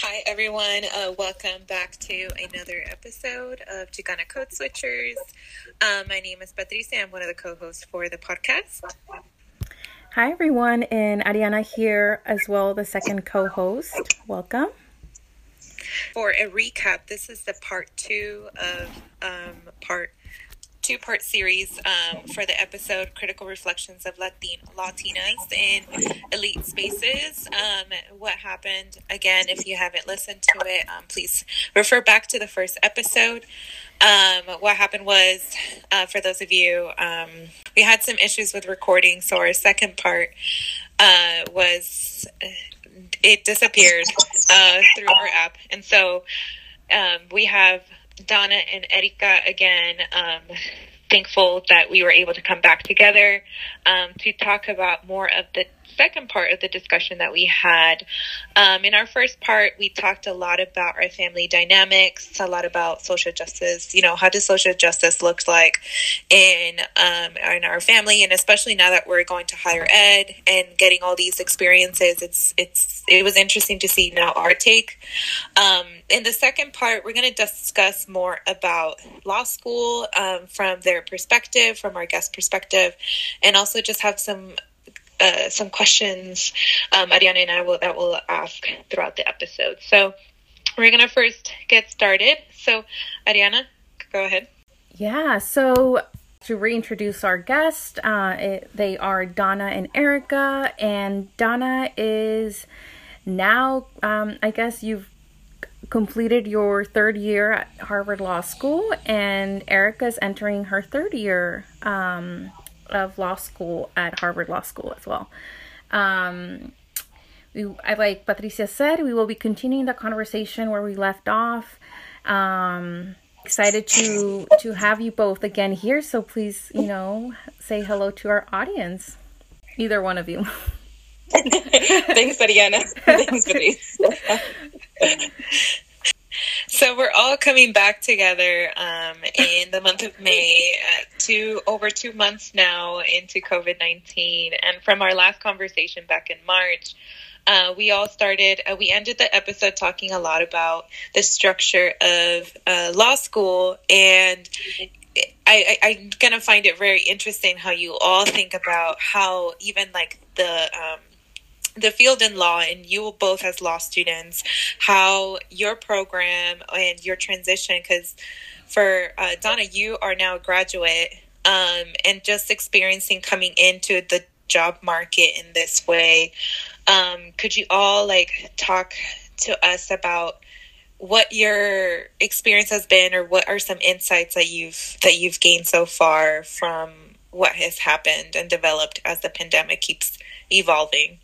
Hi everyone. Uh, welcome back to another episode of Chicana Code Switchers. Um, my name is Patricia. I'm one of the co hosts for the podcast. Hi everyone, and Ariana here as well, the second co host. Welcome. For a recap, this is the part two of um, part two part series um, for the episode Critical Reflections of Latin- Latinas in Elite Spaces. Um, what happened, again, if you haven't listened to it, um, please refer back to the first episode. Um, what happened was, uh, for those of you, um, we had some issues with recording, so our second part uh, was it disappeared uh, through our app. And so um, we have Donna and Erika again. Um, thankful that we were able to come back together um, to talk about more of the second part of the discussion that we had. Um, in our first part, we talked a lot about our family dynamics, a lot about social justice. You know, how does social justice look like in um, in our family, and especially now that we're going to higher ed and getting all these experiences, it's it's it was interesting to see now our take. Um, in the second part, we're going to discuss more about law school um, from their perspective, from our guest perspective, and also just have some uh, some questions um, Ariana and I will that will ask throughout the episode. So we're gonna first get started. So Ariana, go ahead. Yeah. So to reintroduce our guest, uh, it, they are Donna and Erika, and Donna is now, um, I guess you've completed your third year at Harvard Law School, and Erika's entering her third year um, of law school at Harvard Law School as well. Um, we, I, like Patricia said, we will be continuing the conversation where we left off. Um, excited to to have you both again here. So please, you know, say hello to our audience. Either one of you. Thanks, Ariana. Thanks, Patricia. So we're all coming back together um, in the month of May, uh, two over two months now into COVID nineteen, and from our last conversation back in March, uh, we all started. Uh, we ended the episode talking a lot about the structure of uh, law school, and I, I, am gonna find it very interesting how you all think about how even like the um, the field in law and you both as law students how your program and your transition because for uh, donna you are now a graduate um, and just experiencing coming into the job market in this way um, could you all like talk to us about what your experience has been or what are some insights that you've that you've gained so far from what has happened and developed as the pandemic keeps evolving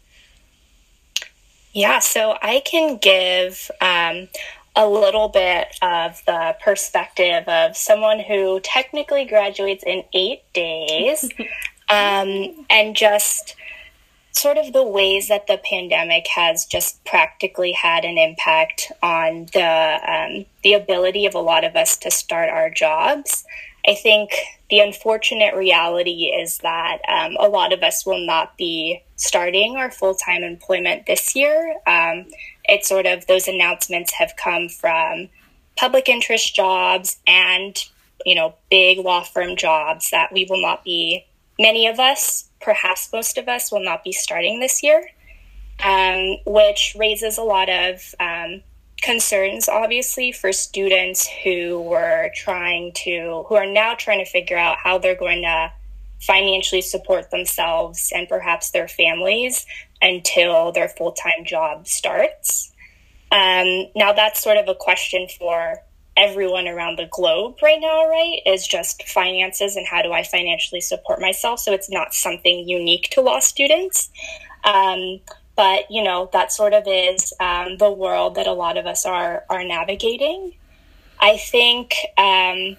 yeah, so I can give um, a little bit of the perspective of someone who technically graduates in eight days um, and just sort of the ways that the pandemic has just practically had an impact on the um, the ability of a lot of us to start our jobs. I think the unfortunate reality is that um, a lot of us will not be starting our full time employment this year. Um, it's sort of those announcements have come from public interest jobs and you know big law firm jobs that we will not be. Many of us, perhaps most of us, will not be starting this year, um, which raises a lot of um, concerns obviously for students who were trying to who are now trying to figure out how they're going to financially support themselves and perhaps their families until their full-time job starts. Um, now that's sort of a question for everyone around the globe right now right is just finances and how do i financially support myself? So it's not something unique to law students. Um, but you know that sort of is um, the world that a lot of us are are navigating I think, um,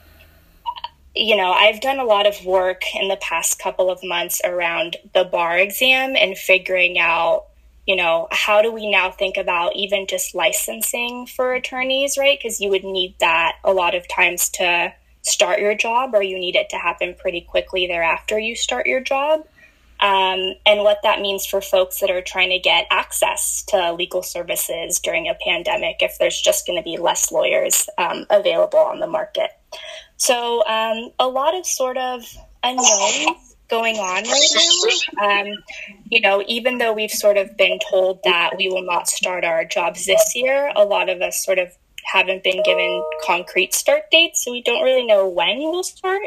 you know, I've done a lot of work in the past couple of months around the bar exam and figuring out, you know, how do we now think about even just licensing for attorneys, right? Because you would need that a lot of times to start your job, or you need it to happen pretty quickly thereafter you start your job. Um, and what that means for folks that are trying to get access to legal services during a pandemic if there's just going to be less lawyers um, available on the market. So, um, a lot of sort of unknowns going on right now. Um, you know, even though we've sort of been told that we will not start our jobs this year, a lot of us sort of haven't been given concrete start dates, so we don't really know when we'll start.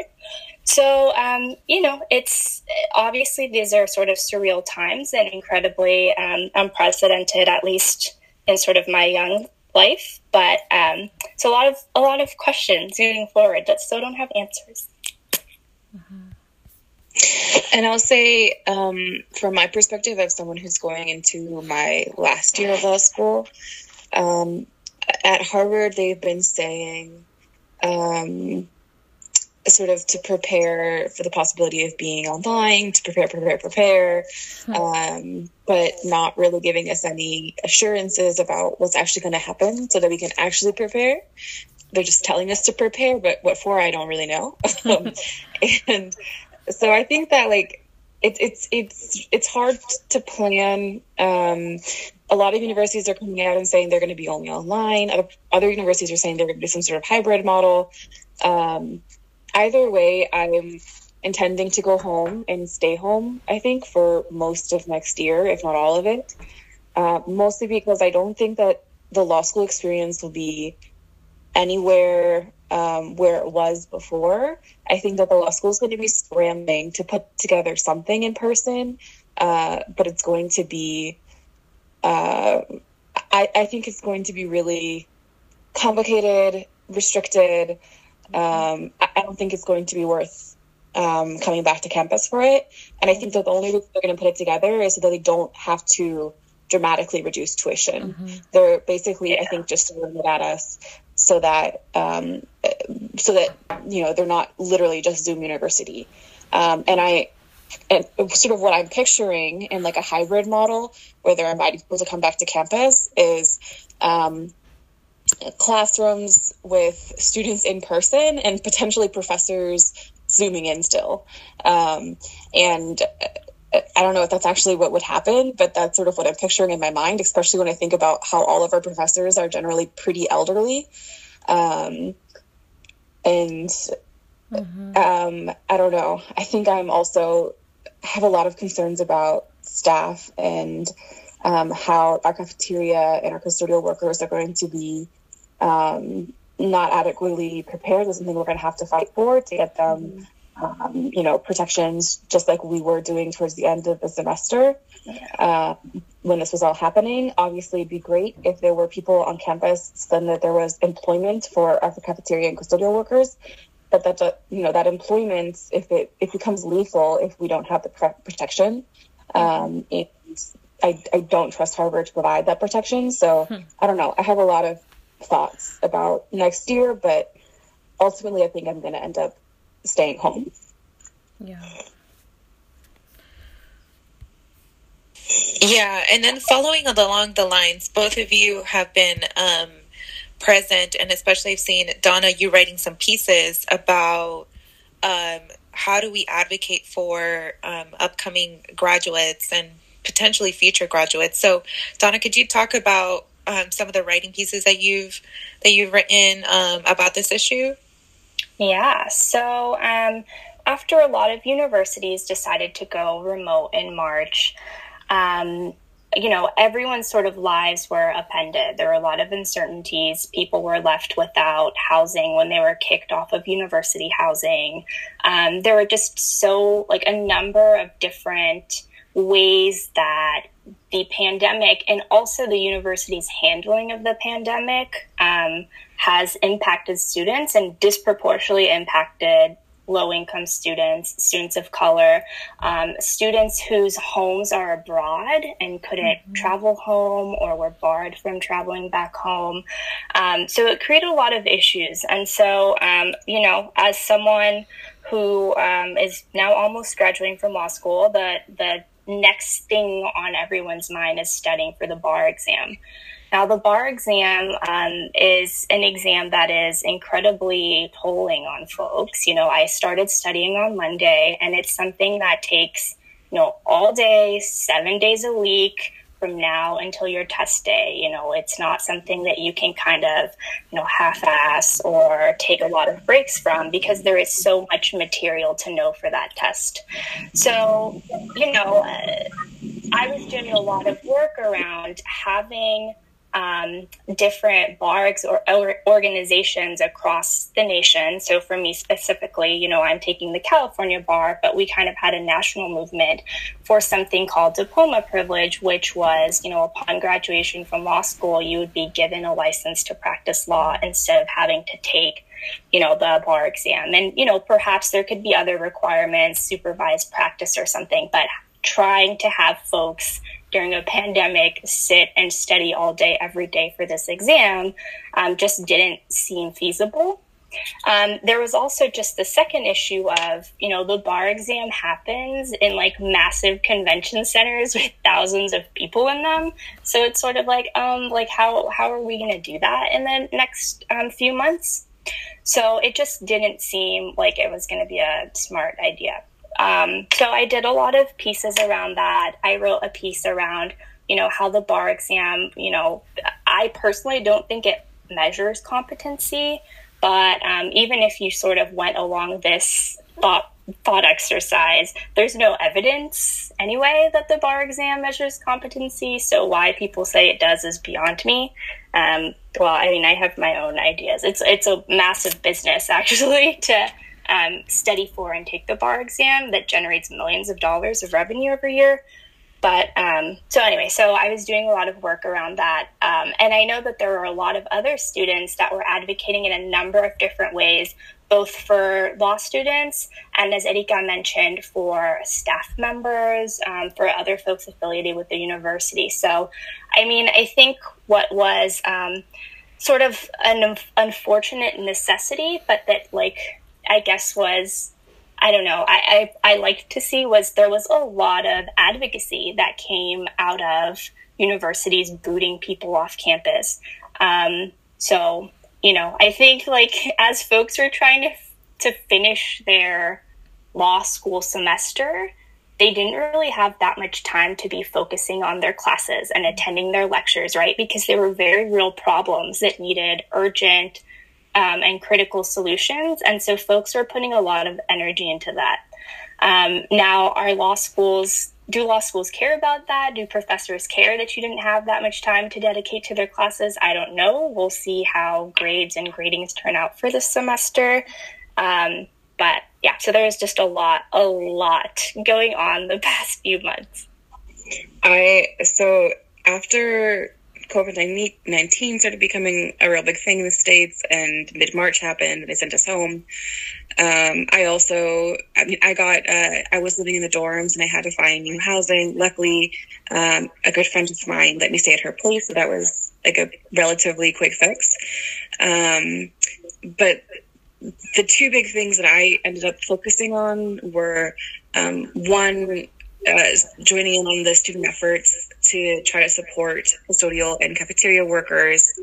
So, um, you know, it's obviously these are sort of surreal times and incredibly um, unprecedented, at least in sort of my young life. But um, it's a lot of a lot of questions moving forward that still don't have answers. Mm-hmm. And I'll say, um, from my perspective, of someone who's going into my last year of law school, um, at Harvard, they've been saying um, sort of to prepare for the possibility of being online, to prepare, prepare, prepare, hmm. um, but not really giving us any assurances about what's actually going to happen so that we can actually prepare. They're just telling us to prepare, but what for, I don't really know. um, and so I think that like it, it's it's it's hard to plan. Um, a lot of universities are coming out and saying they're going to be only online. Other, other universities are saying they're going to do some sort of hybrid model. Um, either way, I'm intending to go home and stay home, I think, for most of next year, if not all of it. Uh, mostly because I don't think that the law school experience will be anywhere um, where it was before. I think that the law school is going to be scrambling to put together something in person, uh, but it's going to be, uh, I, I think it's going to be really complicated, restricted, um, I, don't think it's going to be worth um, coming back to campus for it. And I think that the only reason they're going to put it together is so that they don't have to dramatically reduce tuition. Mm-hmm. They're basically, yeah. I think, just throwing it at us so that um, so that you know they're not literally just Zoom University. Um, and I and sort of what I'm picturing in like a hybrid model where they're inviting people to come back to campus is um, classrooms with students in person and potentially professors zooming in still. Um, and uh, I don't know if that's actually what would happen, but that's sort of what I'm picturing in my mind, especially when I think about how all of our professors are generally pretty elderly. Um, and mm-hmm. um, I don't know. I think I'm also have a lot of concerns about staff and um, how our cafeteria and our custodial workers are going to be um, not adequately prepared is something we're going to have to fight for to get them, um, you know, protections, just like we were doing towards the end of the semester uh, when this was all happening. Obviously, it'd be great if there were people on campus, then that there was employment for our cafeteria and custodial workers. But that, uh, you know, that employment, if it it becomes lethal, if we don't have the protection, um, it, I, I don't trust Harvard to provide that protection. So hmm. I don't know. I have a lot of thoughts about next year, but ultimately, I think I'm going to end up staying home. Yeah. Yeah, and then following along the lines, both of you have been um, present, and especially I've seen Donna, you writing some pieces about um, how do we advocate for um, upcoming graduates and potentially future graduates. So, Donna, could you talk about um, some of the writing pieces that you've that you've written um, about this issue? Yeah. So um, after a lot of universities decided to go remote in March, um, you know, everyone's sort of lives were upended. There were a lot of uncertainties. People were left without housing when they were kicked off of university housing. Um, there were just so, like, a number of different ways that the pandemic and also the university's handling of the pandemic um, has impacted students and disproportionately impacted low income students, students of color, um, students whose homes are abroad and couldn't mm-hmm. travel home or were barred from traveling back home. Um, so it created a lot of issues. And so, um, you know, as someone who um, is now almost graduating from law school, the, the next thing on everyone's mind is studying for the bar exam. Now, the bar exam um, is an exam that is incredibly tolling on folks. You know, I started studying on Monday, and it's something that takes, you know, all day, seven days a week from now until your test day. You know, it's not something that you can kind of, you know, half ass or take a lot of breaks from because there is so much material to know for that test. So, you know, uh, I was doing a lot of work around having um, different bars or, or, organizations across the nation. So for me specifically, you know, I'm taking the California bar, but we kind of had a national movement for something called diploma privilege, which was, you know, upon graduation from law school, you would be given a license to practice law instead of having to take you know the bar exam and you know perhaps there could be other requirements supervised practice or something but trying to have folks during a pandemic sit and study all day every day for this exam um, just didn't seem feasible. Um, there was also just the second issue of you know the bar exam happens in like massive convention centers with thousands of people in them. So it's sort of like um like how how are we going to do that in the next um, few months? So it just didn't seem like it was going to be a smart idea um, so I did a lot of pieces around that. I wrote a piece around, you know, how the bar exam, you know, I personally don't think it measures competency, but um, even if you sort of went along this thought thought exercise, there's no evidence anyway that the bar exam measures competency. So why people say it does is beyond me. Um, well, I mean, I have my own ideas. It's it's a massive business actually to um, study for and take the bar exam that generates millions of dollars of revenue every year. But um, so anyway, so I was doing a lot of work around that. Um, and I know that there were a lot of other students that were advocating in a number of different ways, both for law students and, as Erika mentioned, for staff members, um, for other folks affiliated with the university. So, I mean, I think what was um, sort of an unfortunate necessity, but that like I guess was I don't know, I, I, I like to see was there was a lot of advocacy that came out of universities booting people off campus. Um, so, you know, I think like as folks are trying to, to finish their law school semester, they didn't really have that much time to be focusing on their classes and attending their lectures, right? Because there were very real problems that needed urgent um, and critical solutions. And so folks are putting a lot of energy into that. Um, now, our law schools do law schools care about that? Do professors care that you didn't have that much time to dedicate to their classes? I don't know. We'll see how grades and gradings turn out for this semester. Um, but yeah, so there's just a lot, a lot going on the past few months. I, so after COVID 19 started becoming a real big thing in the States, and mid March happened, and they sent us home. Um, I also, I mean, I got, uh, I was living in the dorms and I had to find new housing. Luckily, um, a good friend of mine let me stay at her place, so that was like a relatively quick fix. Um, but the two big things that I ended up focusing on were um, one, uh, joining in on the student efforts to try to support custodial and cafeteria workers,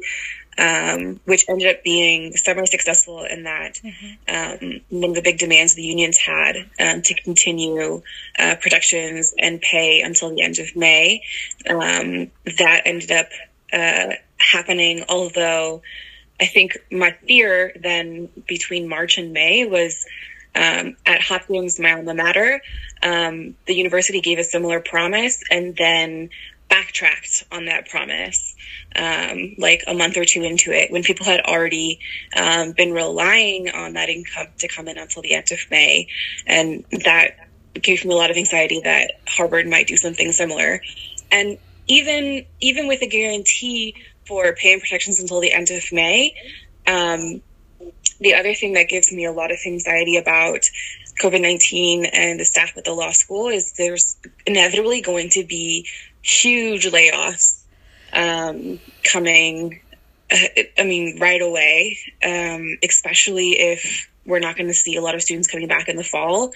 um, which ended up being semi successful in that mm-hmm. um, one of the big demands the unions had um, to continue uh, protections and pay until the end of May. Um, that ended up uh, happening, although I think my fear then between March and May was um, at Hopkins, my alma mater, um, the university gave a similar promise and then backtracked on that promise um, like a month or two into it when people had already um, been relying on that income to come in until the end of May. And that gave me a lot of anxiety that Harvard might do something similar. And even even with a guarantee for pay and protections until the end of May, um, the other thing that gives me a lot of anxiety about COVID 19 and the staff at the law school is there's inevitably going to be huge layoffs um, coming. Uh, I mean, right away, um, especially if we're not going to see a lot of students coming back in the fall.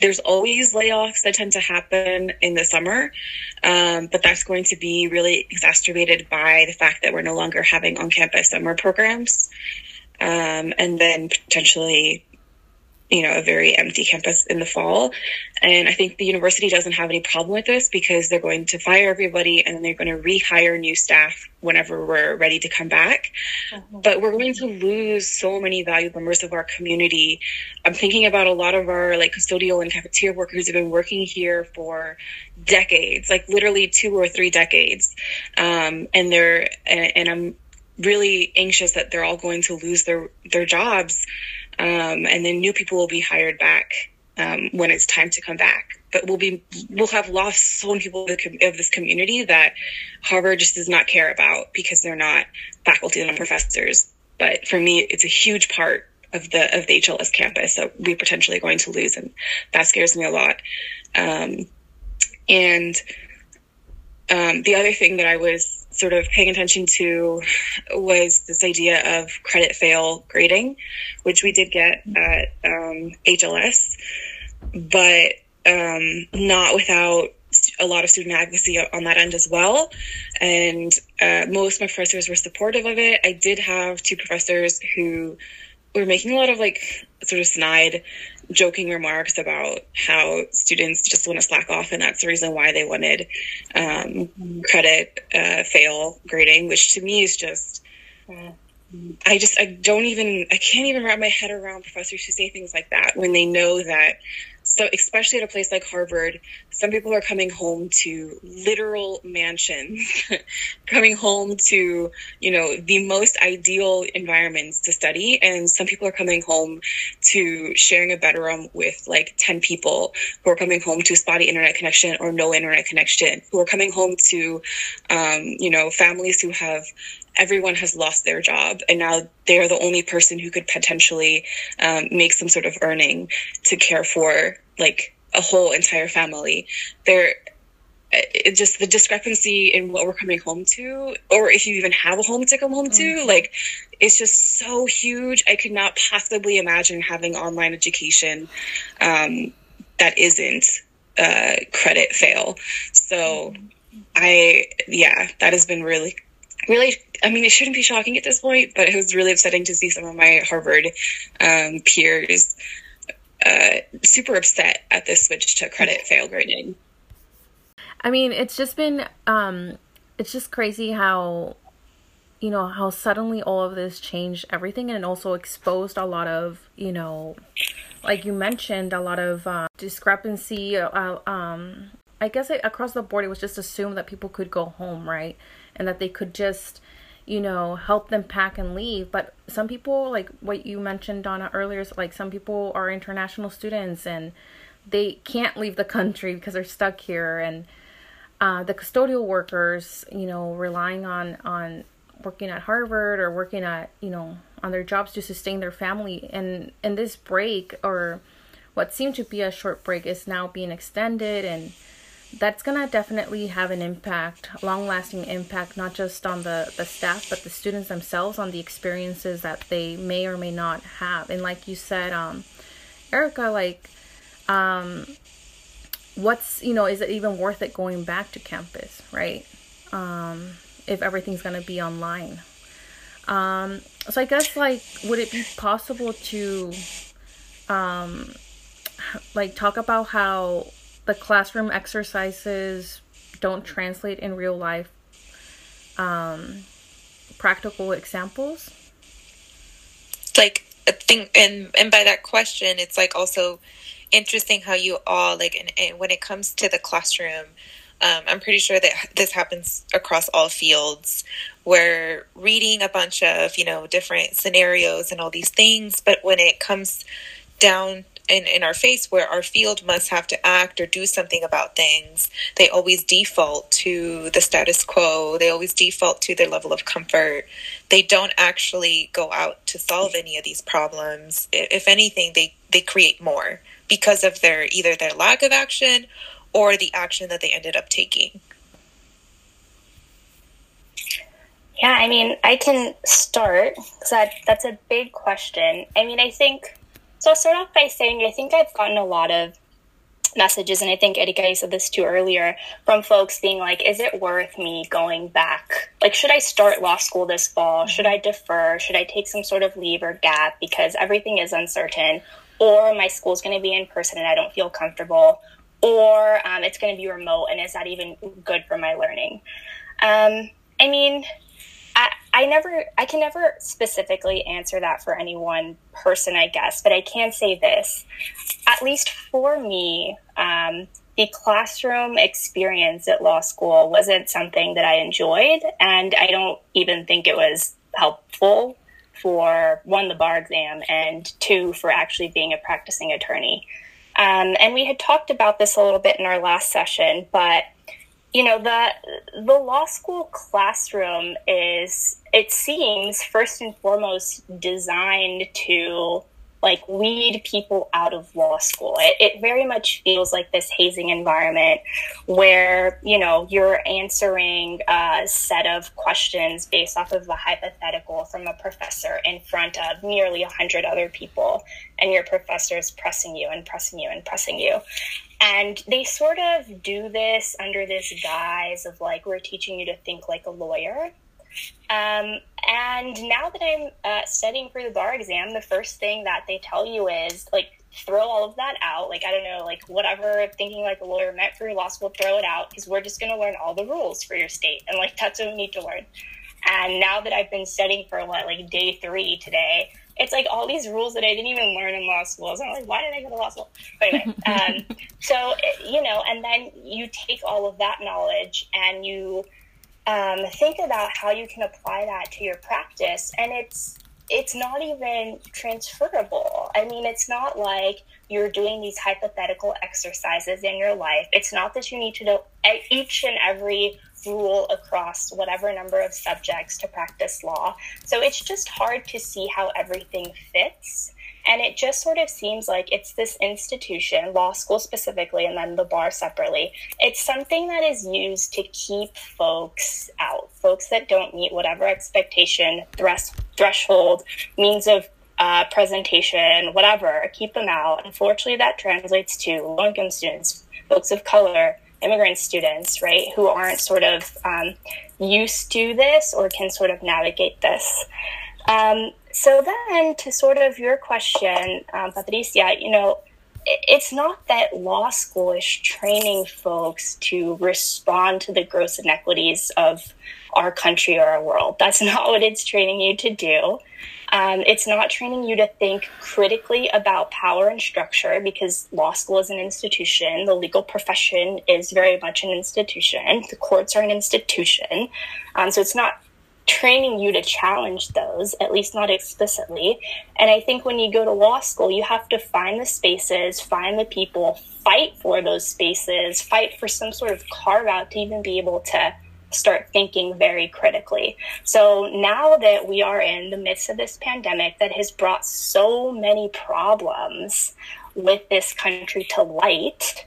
There's always layoffs that tend to happen in the summer, um, but that's going to be really exacerbated by the fact that we're no longer having on campus summer programs. Um, and then potentially you know, a very empty campus in the fall. And I think the university doesn't have any problem with this because they're going to fire everybody and then they're going to rehire new staff whenever we're ready to come back. Mm-hmm. But we're going to lose so many valuable members of our community. I'm thinking about a lot of our like custodial and cafeteria workers who've been working here for decades, like literally two or three decades. Um, and they're, and, and I'm really anxious that they're all going to lose their, their jobs um, and then new people will be hired back um, when it's time to come back. But we'll be we'll have lost so many people of, this community that Harvard just does not care about because they're not faculty and professors. But for me, it's a huge part of the of the HLS campus that we're potentially going to lose, and that scares me a lot. Um, and um, the other thing that I was sort of paying attention to was this idea of credit fail grading, which we did get at um, HLS, but um, not without a lot of student advocacy on that end as well. And uh, most of my professors were supportive of it. I did have two professors who were making a lot of like sort of snide joking remarks about how students just want to slack off, and that's the reason why they wanted um, credit uh, fail grading, which to me is just. Uh, I just I don't even I can't even wrap my head around professors who say things like that when they know that so, especially at a place like Harvard, some people are coming home to literal mansions, coming home to, you know, the most ideal environments to study. And some people are coming home to sharing a bedroom with like 10 people who are coming home to spotty internet connection or no internet connection, who are coming home to, um, you know, families who have everyone has lost their job and now they're the only person who could potentially um, make some sort of earning to care for like a whole entire family. There it just the discrepancy in what we're coming home to or if you even have a home to come home to mm. like it's just so huge. I could not possibly imagine having online education um, that isn't uh, credit fail. So i yeah that has been really really I mean, it shouldn't be shocking at this point, but it was really upsetting to see some of my Harvard um, peers uh, super upset at this switch to credit fail grading. I mean, it's just been, um, it's just crazy how, you know, how suddenly all of this changed everything and also exposed a lot of, you know, like you mentioned, a lot of uh, discrepancy. Uh, um, I guess it, across the board, it was just assumed that people could go home, right? And that they could just you know, help them pack and leave. But some people, like what you mentioned, Donna, earlier, is like some people are international students and they can't leave the country because they're stuck here. And uh, the custodial workers, you know, relying on, on working at Harvard or working at, you know, on their jobs to sustain their family. And, and this break or what seemed to be a short break is now being extended and that's gonna definitely have an impact, long lasting impact, not just on the, the staff, but the students themselves on the experiences that they may or may not have. And like you said, um, Erika, like, um, what's, you know, is it even worth it going back to campus, right? Um, if everything's gonna be online. Um, so I guess like, would it be possible to, um, like talk about how the classroom exercises don't translate in real life um, practical examples? Like I think, and and by that question, it's like also interesting how you all like, and, and when it comes to the classroom, um, I'm pretty sure that this happens across all fields where reading a bunch of you know different scenarios and all these things, but when it comes down in, in our face where our field must have to act or do something about things, they always default to the status quo. They always default to their level of comfort. They don't actually go out to solve any of these problems. If anything, they, they create more because of their either their lack of action or the action that they ended up taking. Yeah, I mean, I can start because that, that's a big question. I mean, I think so. I'll start off by saying I think I've gotten a lot of messages, and I think Erika, you said this too earlier, from folks being like, "Is it worth me going back? Like, should I start law school this fall? Should I defer? Should I take some sort of leave or gap because everything is uncertain, or my school's going to be in person and I don't feel comfortable, or um, it's going to be remote, and is that even good for my learning?" Um, I mean, I, never, I can never specifically answer that for any one person, I guess, but I can say this. At least for me, um, the classroom experience at law school wasn't something that I enjoyed, and I don't even think it was helpful for one, the bar exam, and two, for actually being a practicing attorney. Um, and we had talked about this a little bit in our last session, but you know the the law school classroom is it seems first and foremost designed to like weed people out of law school. It, it very much feels like this hazing environment where you know you're answering a set of questions based off of a hypothetical from a professor in front of nearly 100 other people and your professor is pressing you and pressing you and pressing you and they sort of do this under this guise of like, we're teaching you to think like a lawyer. Um, and now that I'm uh, studying for the bar exam, the first thing that they tell you is like, throw all of that out. Like, I don't know, like whatever thinking like a lawyer meant for your law school, throw it out because we're just going to learn all the rules for your state. And like, that's what we need to learn. And now that I've been studying for what, like day three today, it's like all these rules that I didn't even learn in law school. So I'm like, why did I go to law school? But anyway, um, so you know, and then you take all of that knowledge and you um, think about how you can apply that to your practice, and it's it's not even transferable. I mean, it's not like you're doing these hypothetical exercises in your life. It's not that you need to know each and every rule across whatever number of subjects to practice law. So it's just hard to see how everything fits. And it just sort of seems like it's this institution, law school specifically, and then the bar separately. It's something that is used to keep folks out, folks that don't meet whatever expectation, thres- threshold, means of uh, presentation, whatever, keep them out. Unfortunately, that translates to low income students, folks of color, immigrant students, right, who aren't sort of um, used to this or can sort of navigate this. Um, so then, to sort of your question, um, Patricia, you know, it's not that law school is training folks to respond to the gross inequities of our country or our world. That's not what it's training you to do. Um, it's not training you to think critically about power and structure because law school is an institution. The legal profession is very much an institution. The courts are an institution. Um, so it's not training you to challenge those, at least not explicitly. And I think when you go to law school, you have to find the spaces, find the people, fight for those spaces, fight for some sort of carve out to even be able to start thinking very critically. So now that we are in the midst of this pandemic that has brought so many problems with this country to light,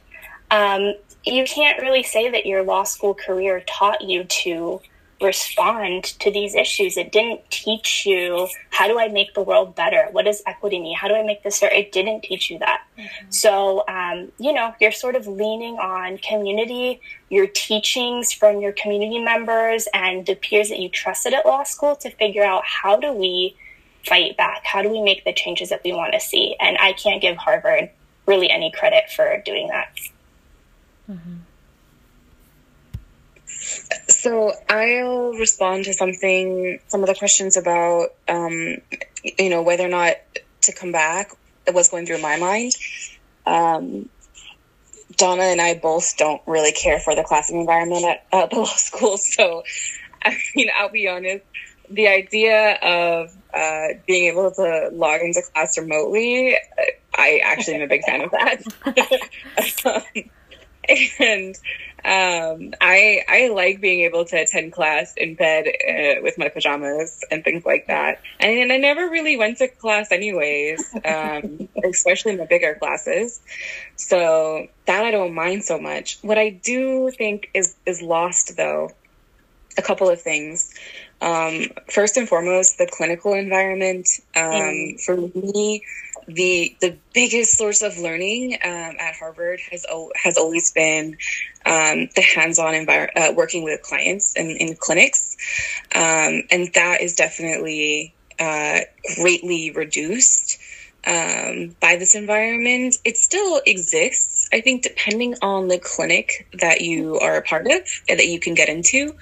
um, you can't really say that your law school career taught you to respond to these issues. It didn't teach you how do I make the world better? What does equity mean? How do I make this fair? It didn't teach you that. Mm-hmm. So, um, you know, you're sort of leaning on community, your teachings from your community members and the peers that you trusted at law school to figure out how do we fight back? How do we make the changes that we want to see? And I can't give Harvard really any credit for doing that. Mm-hmm. So I'll respond to something, some of the questions about, um, you know, whether or not to come back. What's going through my mind. Um, Donna and I both don't really care for the classroom environment at, at the law school. So, I mean, I'll be honest. The idea of uh, being able to log into class remotely, I actually am a big fan of that. and um, I I like being able to attend class in bed uh, with my pajamas and things like that. And, I never really went to class anyways, um, especially in the bigger classes. So that I don't mind so much. What I do think is is lost though, a couple of things. Um, first and foremost, the clinical environment. Um, mm. For me, the the biggest source of learning um, at Harvard has has always been um, the hands-on environment, uh, working with clients and in clinics, um, and that is definitely uh, greatly reduced um, by this environment. It still exists, I think, depending on the clinic that you are a part of and that you can get into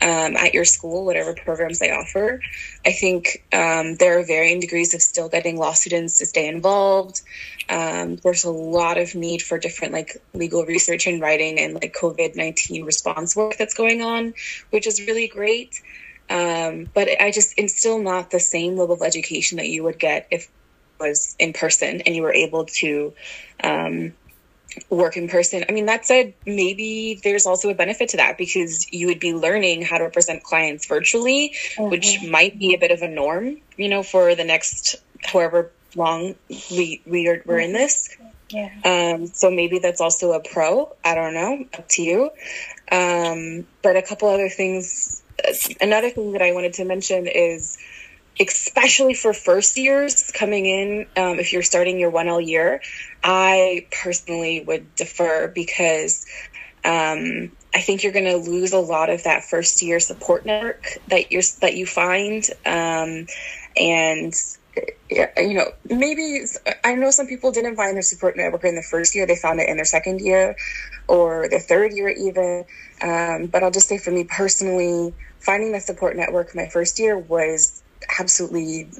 um, at your school, whatever programs they offer. I think um, there are varying degrees of still getting law students to stay involved. Um, there's a lot of need for different like legal research and writing and like COVID 19 response work that's going on, which is really great. Um, but I just, it's still not the same level of education that you would get if it was in person and you were able to um, work in person. I mean, that said, maybe there's also a benefit to that because you would be learning how to represent clients virtually, mm-hmm. which might be a bit of a norm, you know, for the next however long we we are we're in this. Yeah. Um, so maybe that's also a pro. I don't know. Up to you. Um, but a couple other things. Another thing that I wanted to mention is especially for first years coming in, um, if you're starting your 1L year, I personally would defer because um, I think you're going to lose a lot of that first year support network that you're that you find, um, and you know maybe I know some people didn't find their support network in the first year; they found it in their second year or the third year even. Um, but I'll just say for me personally, finding the support network my first year was absolutely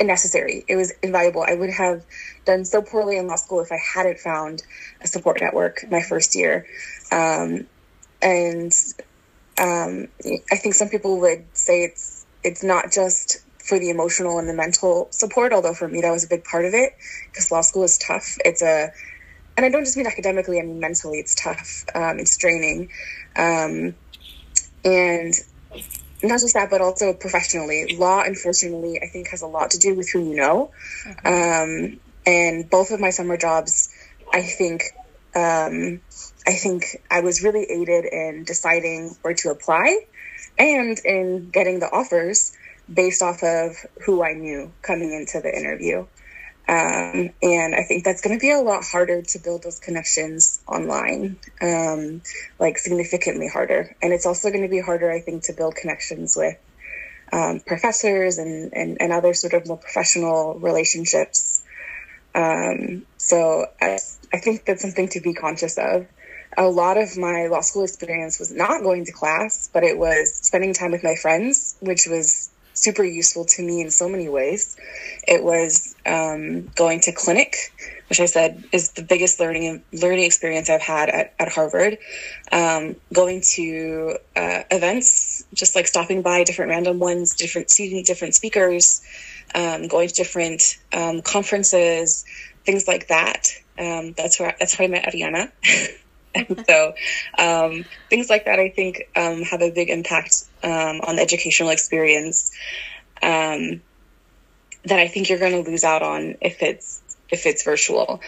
necessary. It was invaluable. I would have done so poorly in law school if I hadn't found a support network my first year. Um, and um, I think some people would say it's it's not just for the emotional and the mental support, although for me that was a big part of it because law school is tough. It's a and I don't just mean academically, I mean mentally, it's tough. Um, it's draining. And not just that, but also professionally. Law, unfortunately, I think has a lot to do with who you know. Mm-hmm. Um, and both of my summer jobs, I think, um, I think I was really aided in deciding where to apply and in getting the offers based off of who I knew coming into the interview. Um, and I think that's going to be a lot harder to build those connections online, um, like significantly harder. And it's also going to be harder, I think, to build connections with um, professors and, and, and, other sort of more professional relationships. Um, so I, I think that's something to be conscious of. A lot of my law school experience was not going to class, but it was spending time with my friends, which was super useful to me in so many ways. It was um, going to clinic, which I said is the biggest learning learning experience I've had at, at Harvard. Um, going to uh, events, just like stopping by different random ones, different seeing different speakers, um, going to different um, conferences, things like that. Um, that's where that's how I met Ariana. and so um, things like that, I think, have a big impact um, on the educational experience um, that I think you're going to lose out on if it's if it's virtual.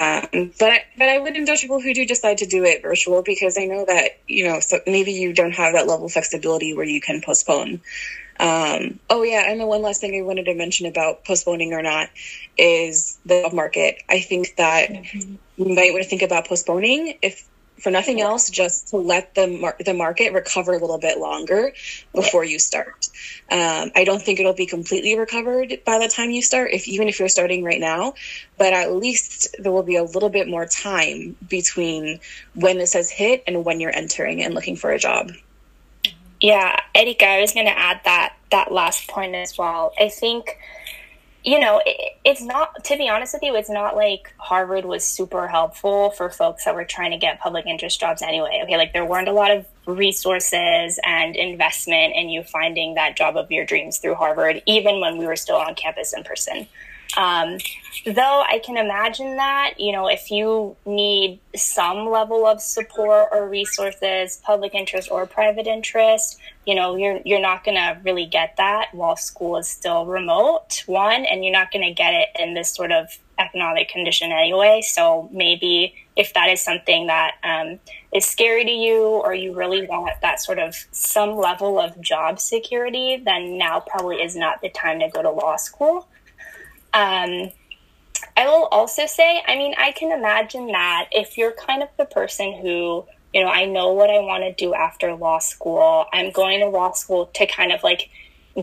Um, but I, but I would endorse people who do decide to do it virtual because I know that you know so maybe you don't have that level of flexibility where you can postpone. Um, oh yeah, and the one last thing I wanted to mention about postponing or not is the market. I think that mm-hmm. you might want to think about postponing if for nothing else, just to let the mar- the market recover a little bit longer before you start. Um, I don't think it'll be completely recovered by the time you start, if even if you're starting right now, but at least there will be a little bit more time between when this has hit and when you're entering and looking for a job. Yeah, Erika, I was going to add that that last point as well. I think you know, it, it's not, to be honest with you, it's not like Harvard was super helpful for folks that were trying to get public interest jobs anyway. Okay, like there weren't a lot of resources and investment in you finding that job of your dreams through Harvard, even when we were still on campus in person. Um, though I can imagine that, you know, if you need some level of support or resources, public interest or private interest, you know, you're you're not going to really get that while school is still remote. One, and you're not going to get it in this sort of economic condition anyway. So maybe if that is something that um, is scary to you or you really want that sort of some level of job security, then now probably is not the time to go to law school. Um, I will also say, I mean, I can imagine that if you're kind of the person who, you know, I know what I want to do after law school, I'm going to law school to kind of like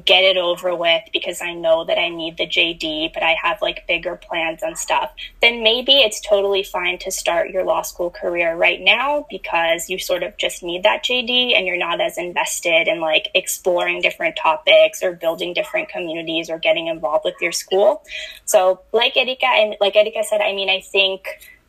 get it over with because I know that I need the JD, but I have like bigger plans and stuff, then maybe it's totally fine to start your law school career right now because you sort of just need that JD and you're not as invested in like exploring different topics or building different communities or getting involved with your school. So, like Erika and like Erika said, I mean, I think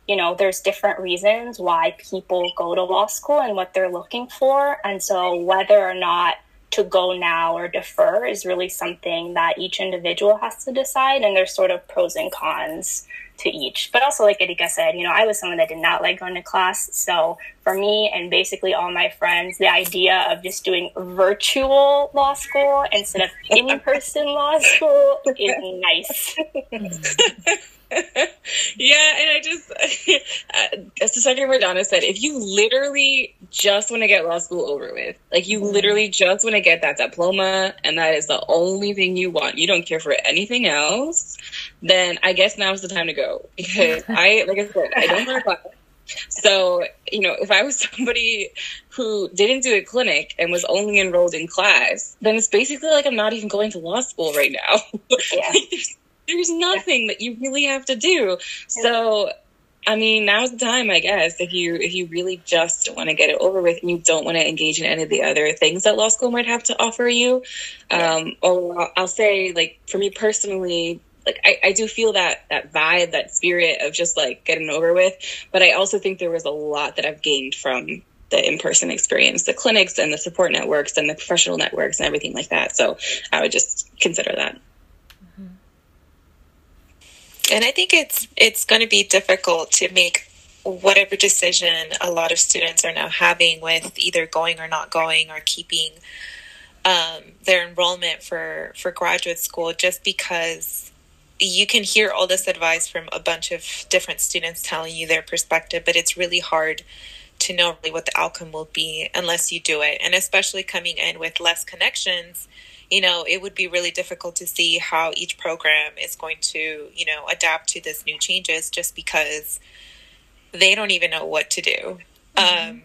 you know, there's different reasons why people go to law school and what they're looking for. And so, whether or not to go now or defer is really something that each individual has to decide and there's sort of pros and cons to each. But also like erika said you know i was someone that did not like going to class. So for me and basically all my friends the idea of just doing virtual law school instead of in-person law school is nice. Yeah, and I just, uh, to second what Donna said, if you literally just want to get law school over with, like you mm-hmm. literally just want to get that diploma and that is the only thing you want, you don't care for anything else, then I guess now's the time to go. Because I, like I said, I don't learn class. So, you know, if I was somebody who didn't do a clinic and was only enrolled in class, then it's basically like I'm not even going to law school right now. Yeah. there's nothing that you really have to do. So, I mean, now's the time, I guess, if you if you really just want to get it over with and you don't want to engage in any of the other things that law school might have to offer you. Um, or I'll say, like, for me personally, like I, I do feel that that vibe, that spirit of just like getting over with. But I also think there was a lot that I've gained from the in-person experience, the clinics and the support networks and the professional networks and everything like that. So I would just consider that. And I think it's it's going to be difficult to make whatever decision a lot of students are now having with either going or not going or keeping um, their enrollment for for graduate school just because you can hear all this advice from a bunch of different students telling you their perspective but it's really hard to know really what the outcome will be unless you do it and especially coming in with less connections you know, it would be really difficult to see how each program is going to, you know, adapt to this new changes just because they don't even know what to do. Mm-hmm. Um,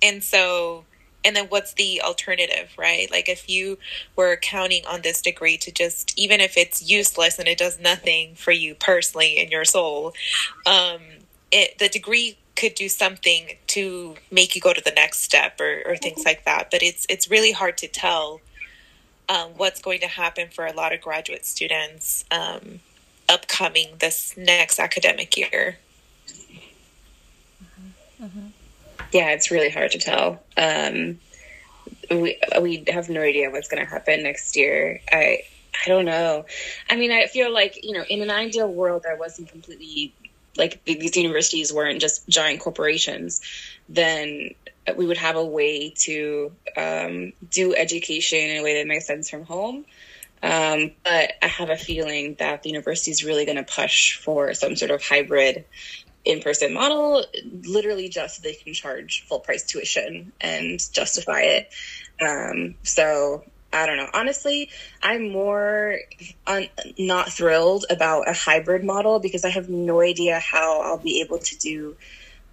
and so, and then what's the alternative, right? Like if you were counting on this degree to just, even if it's useless and it does nothing for you personally in your soul, um, it, the degree could do something to make you go to the next step or, or things mm-hmm. like that. But it's, it's really hard to tell um, what's going to happen for a lot of graduate students um, upcoming this next academic year. Mm-hmm. Mm-hmm. Yeah, it's really hard to tell. Um, we we have no idea what's going to happen next year. I I don't know. I mean, I feel like you know, in an ideal world, I wasn't completely like these universities weren't just giant corporations. Then we would have a way to um, do education in a way that makes sense from home. Um, but I have a feeling that the university is really going to push for some sort of hybrid in-person model, literally just so they can charge full price tuition and justify it. Um, so I don't know. Honestly, I'm more un- not thrilled about a hybrid model because I have no idea how I'll be able to do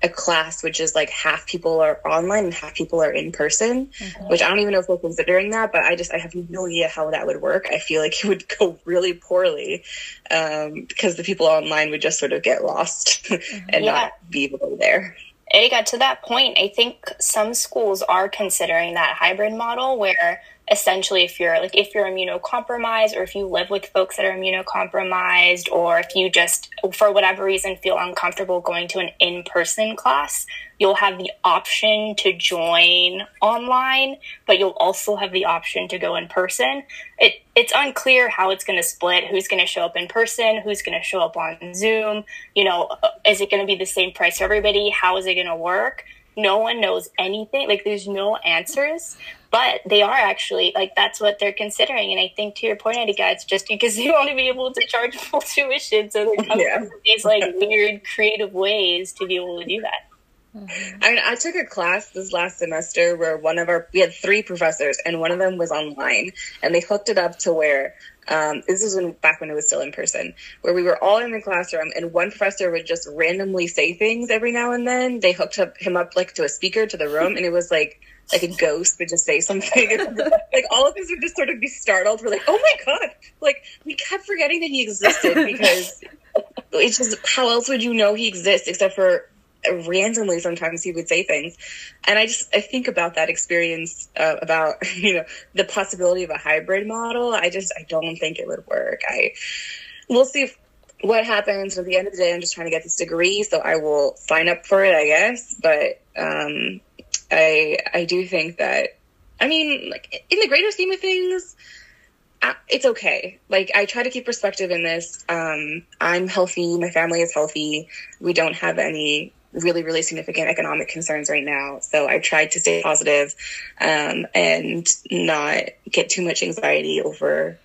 a class which is like half people are online and half people are in person mm-hmm. which i don't even know if we're considering that but i just i have no idea how that would work i feel like it would go really poorly um, because the people online would just sort of get lost mm-hmm. and yeah. not be able to go there Erika, to that point, I think some schools are considering that hybrid model where essentially if you're like if you're immunocompromised or if you live with folks that are immunocompromised or if you just for whatever reason feel uncomfortable going to an in-person class you'll have the option to join online but you'll also have the option to go in person. It it's unclear how it's going to split who's going to show up in person who's going to show up on zoom you know is it going to be the same price for everybody? How is it going to work no one knows anything like there's no answers but they are actually like that's what they're considering and i think to your point Anika, guys, just because they want to be able to charge full tuition so they're coming yeah. these like weird creative ways to be able to do that. I mean, I took a class this last semester where one of our we had three professors and one of them was online and they hooked it up to where um, this is when, back when it was still in person, where we were all in the classroom and one professor would just randomly say things every now and then. They hooked up him up like to a speaker to the room, and it was like like a ghost would just say something. like all of us would just sort of be startled. We're like, oh my god! Like we kept forgetting that he existed because it's just how else would you know he exists except for randomly sometimes he would say things and i just i think about that experience uh, about you know the possibility of a hybrid model i just i don't think it would work i we'll see if, what happens at the end of the day i'm just trying to get this degree so i will sign up for it i guess but um i i do think that i mean like in the greater scheme of things it's okay. Like I try to keep perspective in this. Um, I'm healthy. My family is healthy. We don't have any really, really significant economic concerns right now. So I tried to stay positive, um, and not get too much anxiety over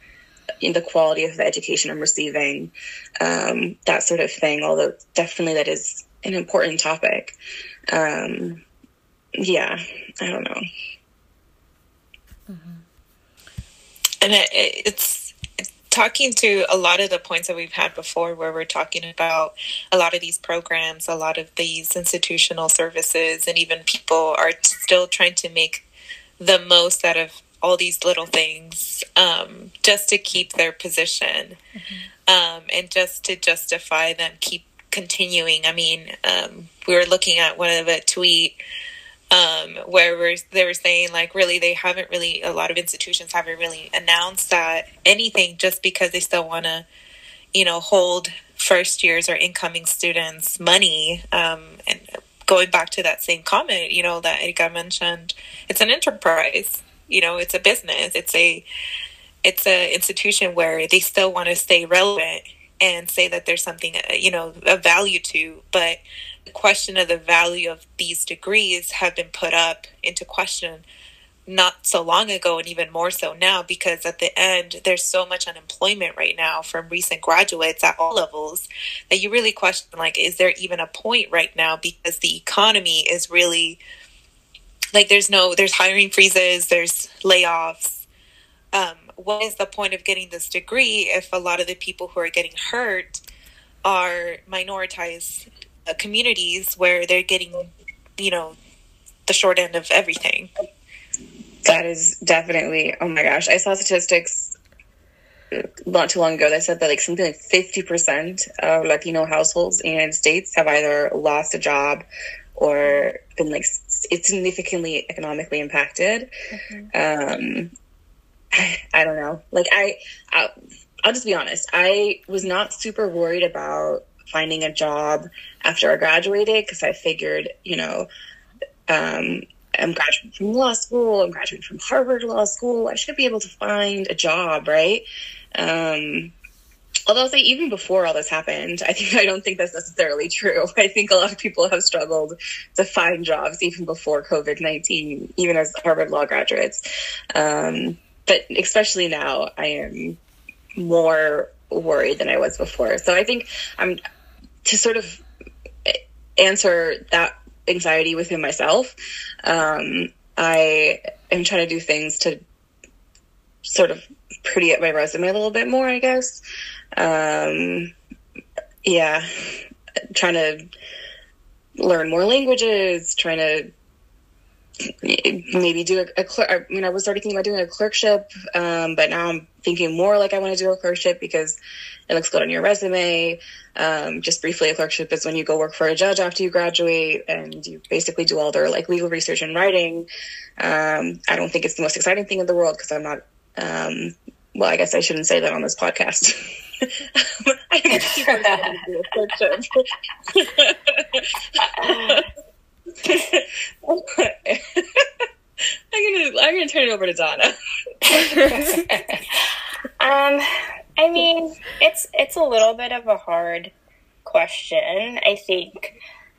the quality of the education I'm receiving, um, that sort of thing. Although definitely that is an important topic. Um, yeah, I don't know. Mm-hmm. And it, it's talking to a lot of the points that we've had before, where we're talking about a lot of these programs, a lot of these institutional services, and even people are still trying to make the most out of all these little things um, just to keep their position mm-hmm. um, and just to justify them keep continuing. I mean, um, we were looking at one of a tweet um, where we're, they were saying like really they haven't really a lot of institutions haven't really announced that anything just because they still want to you know hold first years or incoming students money um, and going back to that same comment you know that Erika mentioned it's an enterprise you know it's a business it's a it's an institution where they still want to stay relevant and say that there's something you know of value to but the question of the value of these degrees have been put up into question not so long ago and even more so now because at the end there's so much unemployment right now from recent graduates at all levels that you really question like is there even a point right now because the economy is really like there's no there's hiring freezes there's layoffs um, what is the point of getting this degree if a lot of the people who are getting hurt are minoritized uh, communities where they're getting, you know, the short end of everything. That is definitely. Oh my gosh, I saw statistics not too long ago that said that like something like fifty percent of Latino households in the United States have either lost a job or been like it's significantly economically impacted. Mm-hmm. Um, I, I, don't know. Like I, I, I'll just be honest. I was not super worried about finding a job after I graduated because I figured, you know, um, I'm graduating from law school, I'm graduating from Harvard Law School, I should be able to find a job, right? Um, although I'll say even before all this happened, I think I don't think that's necessarily true. I think a lot of people have struggled to find jobs even before COVID nineteen, even as Harvard Law graduates. Um, but especially now, I am more worried than I was before. So I think I'm to sort of answer that anxiety within myself. Um, I am trying to do things to sort of pretty up my resume a little bit more, I guess. Um, yeah, trying to learn more languages, trying to maybe do a, a clerk. I mean, I was already thinking about doing a clerkship, um, but now I'm thinking more like I want to do a clerkship because it looks good on your resume. Um, just briefly, a clerkship is when you go work for a judge after you graduate and you basically do all their like legal research and writing. Um, I don't think it's the most exciting thing in the world because I'm not. Um, well, I guess I shouldn't say that on this podcast. I'm I'm gonna I'm gonna turn it over to Donna. um, I mean, it's it's a little bit of a hard question. I think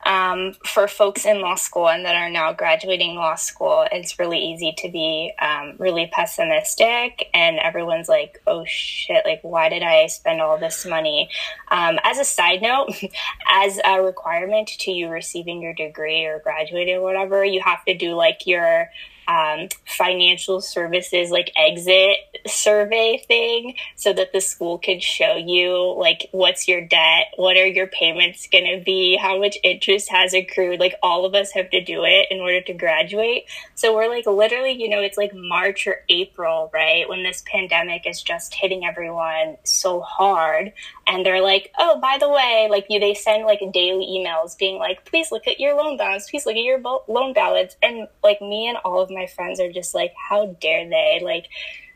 um, for folks in law school and that are now graduating law school, it's really easy to be um, really pessimistic, and everyone's like, "Oh shit! Like, why did I spend all this money?" Um, as a side note, as a requirement to you receiving your degree or graduating or whatever, you have to do like your um, financial services like exit survey thing so that the school could show you like what's your debt what are your payments going to be how much interest has accrued like all of us have to do it in order to graduate. So we're like literally you know it's like march or april right when this pandemic is just hitting everyone so hard and they're like oh by the way like you they send like daily emails being like please look at your loan balance please look at your loan balance and like me and all of my friends are just like, how dare they? Like,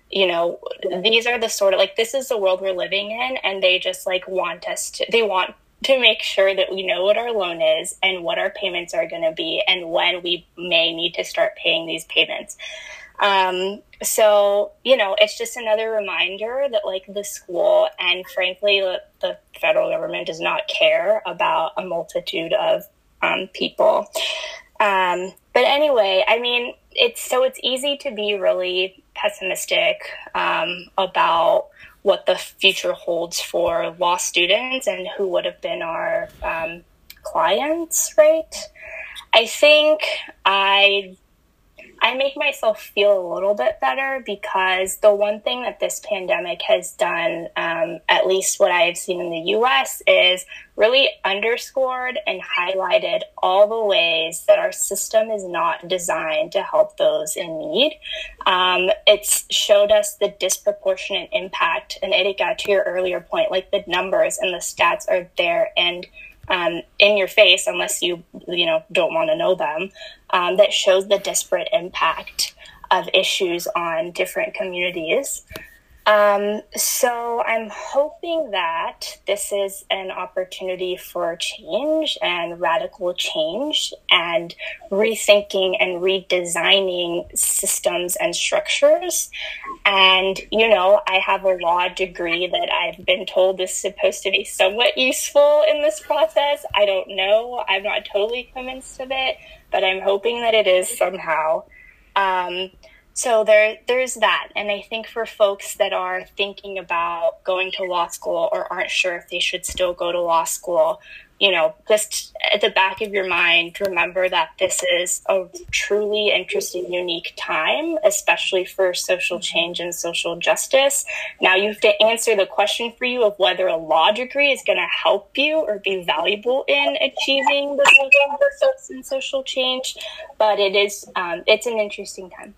you know, these are the sort of like, this is the world we're living in. And they just like want us to, they want to make sure that we know what our loan is and what our payments are going to be and when we may need to start paying these payments. Um, so, you know, it's just another reminder that, like, the school and frankly, the, federal government does not care about a multitude of um, people. Um, but anyway, I mean, it's so it's easy to be really pessimistic um, about what the future holds for law students and who would have been our um, clients, right? I think I I make myself feel a little bit better because the one thing that this pandemic has done, um, at least what I've seen in the US, is really underscored and highlighted all the ways that our system is not designed to help those in need. Um, it's showed us the disproportionate impact, and got to your earlier point, like the numbers and the stats are there and um, in your face, unless you you know don't want to know them, um, that shows the disparate impact of issues on different communities. Um, so I'm hoping that this is an opportunity for change and radical change and rethinking and redesigning systems and structures. And, you know, I have a law degree that I've been told is supposed to be somewhat useful in this process. I don't know. I'm not totally convinced of it, but I'm hoping that it is somehow. Um, so there there's that. And i think for folks that are thinking about going to law school or aren't sure if they should still go to law school you know just at the back of your mind remember that this is a truly interesting unique time especially for social change and social justice. Now you have to answer the question for you of whether a law degree is going to help you or be valuable in achieving the social and social change but it is um, it's an interesting time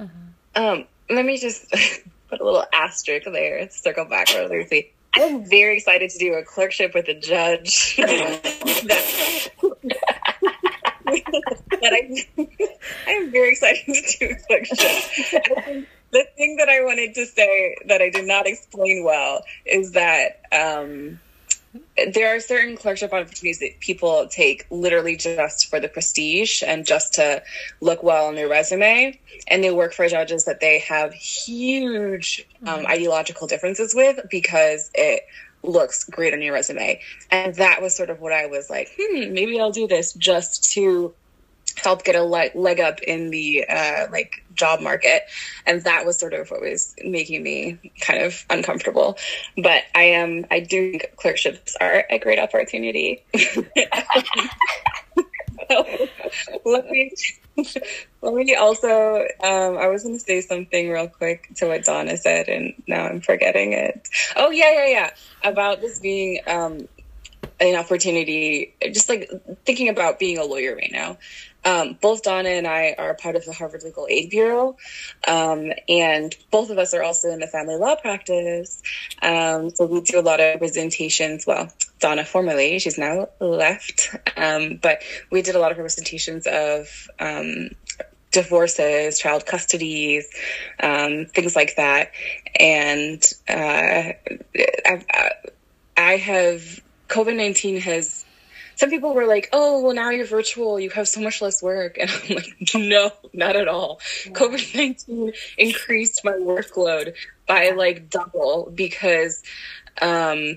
Mm-hmm. Um, let me just put a little asterisk there, circle back briefly. I'm very excited to do a clerkship with a judge. that, I, I'm very excited to do a clerkship. the thing that I wanted to say that I did not explain well is that um, there are certain clerkship opportunities that people take literally just for the prestige and just to look well on their resume. And they work for judges that they have huge um, mm-hmm. ideological differences with because it looks great on your resume. And that was sort of what I was like, hmm, maybe I'll do this just to help get a leg, leg up in the uh, like job market. And that was sort of what was making me kind of uncomfortable. But i am i do think clerkships are a great opportunity. Let me let me also um, i was going to say something real quick to what donna said and now i'm forgetting it. Oh yeah yeah yeah. About this being um, an opportunity just like thinking about being a lawyer right now um, both Donna and I are part of the Harvard Legal Aid Bureau, um, and both of us are also in the family law practice. Um, so we do a lot of presentations. Well, Donna formerly, she's now left, um, but we did a lot of representations of um, divorces, child custodies, um, things like that. And uh, I, I have COVID nineteen has some people were like, oh, well, now you're virtual. You have so much less work. And I'm like, no, not at all. COVID 19 increased my workload by like double because, um,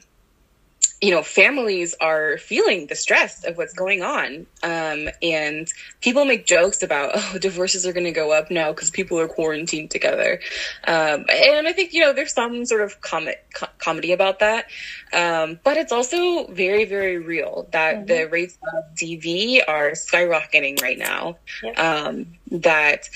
you know, families are feeling the stress of what's going on. Um, and people make jokes about, oh, divorces are going to go up now because people are quarantined together. Um, and I think, you know, there's some sort of com- co- comedy about that. Um, but it's also very, very real that mm-hmm. the rates of DV are skyrocketing right now. Yep. Um, that,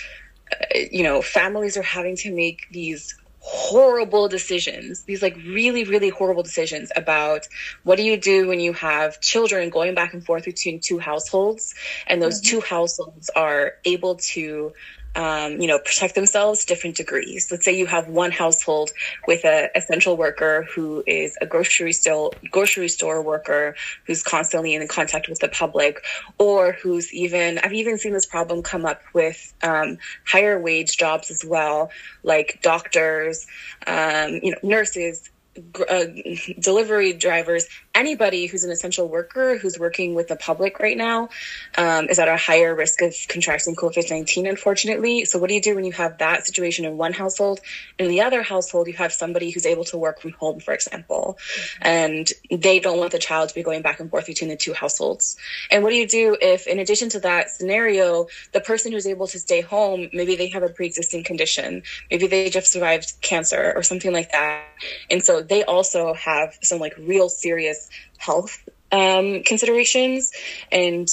uh, you know, families are having to make these horrible decisions, these like really, really horrible decisions about what do you do when you have children going back and forth between two households and those mm-hmm. two households are able to um, you know, protect themselves different degrees. Let's say you have one household with an essential worker who is a grocery store grocery store worker who's constantly in contact with the public, or who's even I've even seen this problem come up with um, higher wage jobs as well, like doctors, um, you know, nurses, uh, delivery drivers, anybody who's an essential worker who's working with the public right now um, is at a higher risk of contracting COVID 19, unfortunately. So, what do you do when you have that situation in one household? In the other household, you have somebody who's able to work from home, for example, mm-hmm. and they don't want the child to be going back and forth between the two households. And what do you do if, in addition to that scenario, the person who's able to stay home, maybe they have a pre existing condition, maybe they just survived cancer or something like that. And so they also have some like real serious health um, considerations. And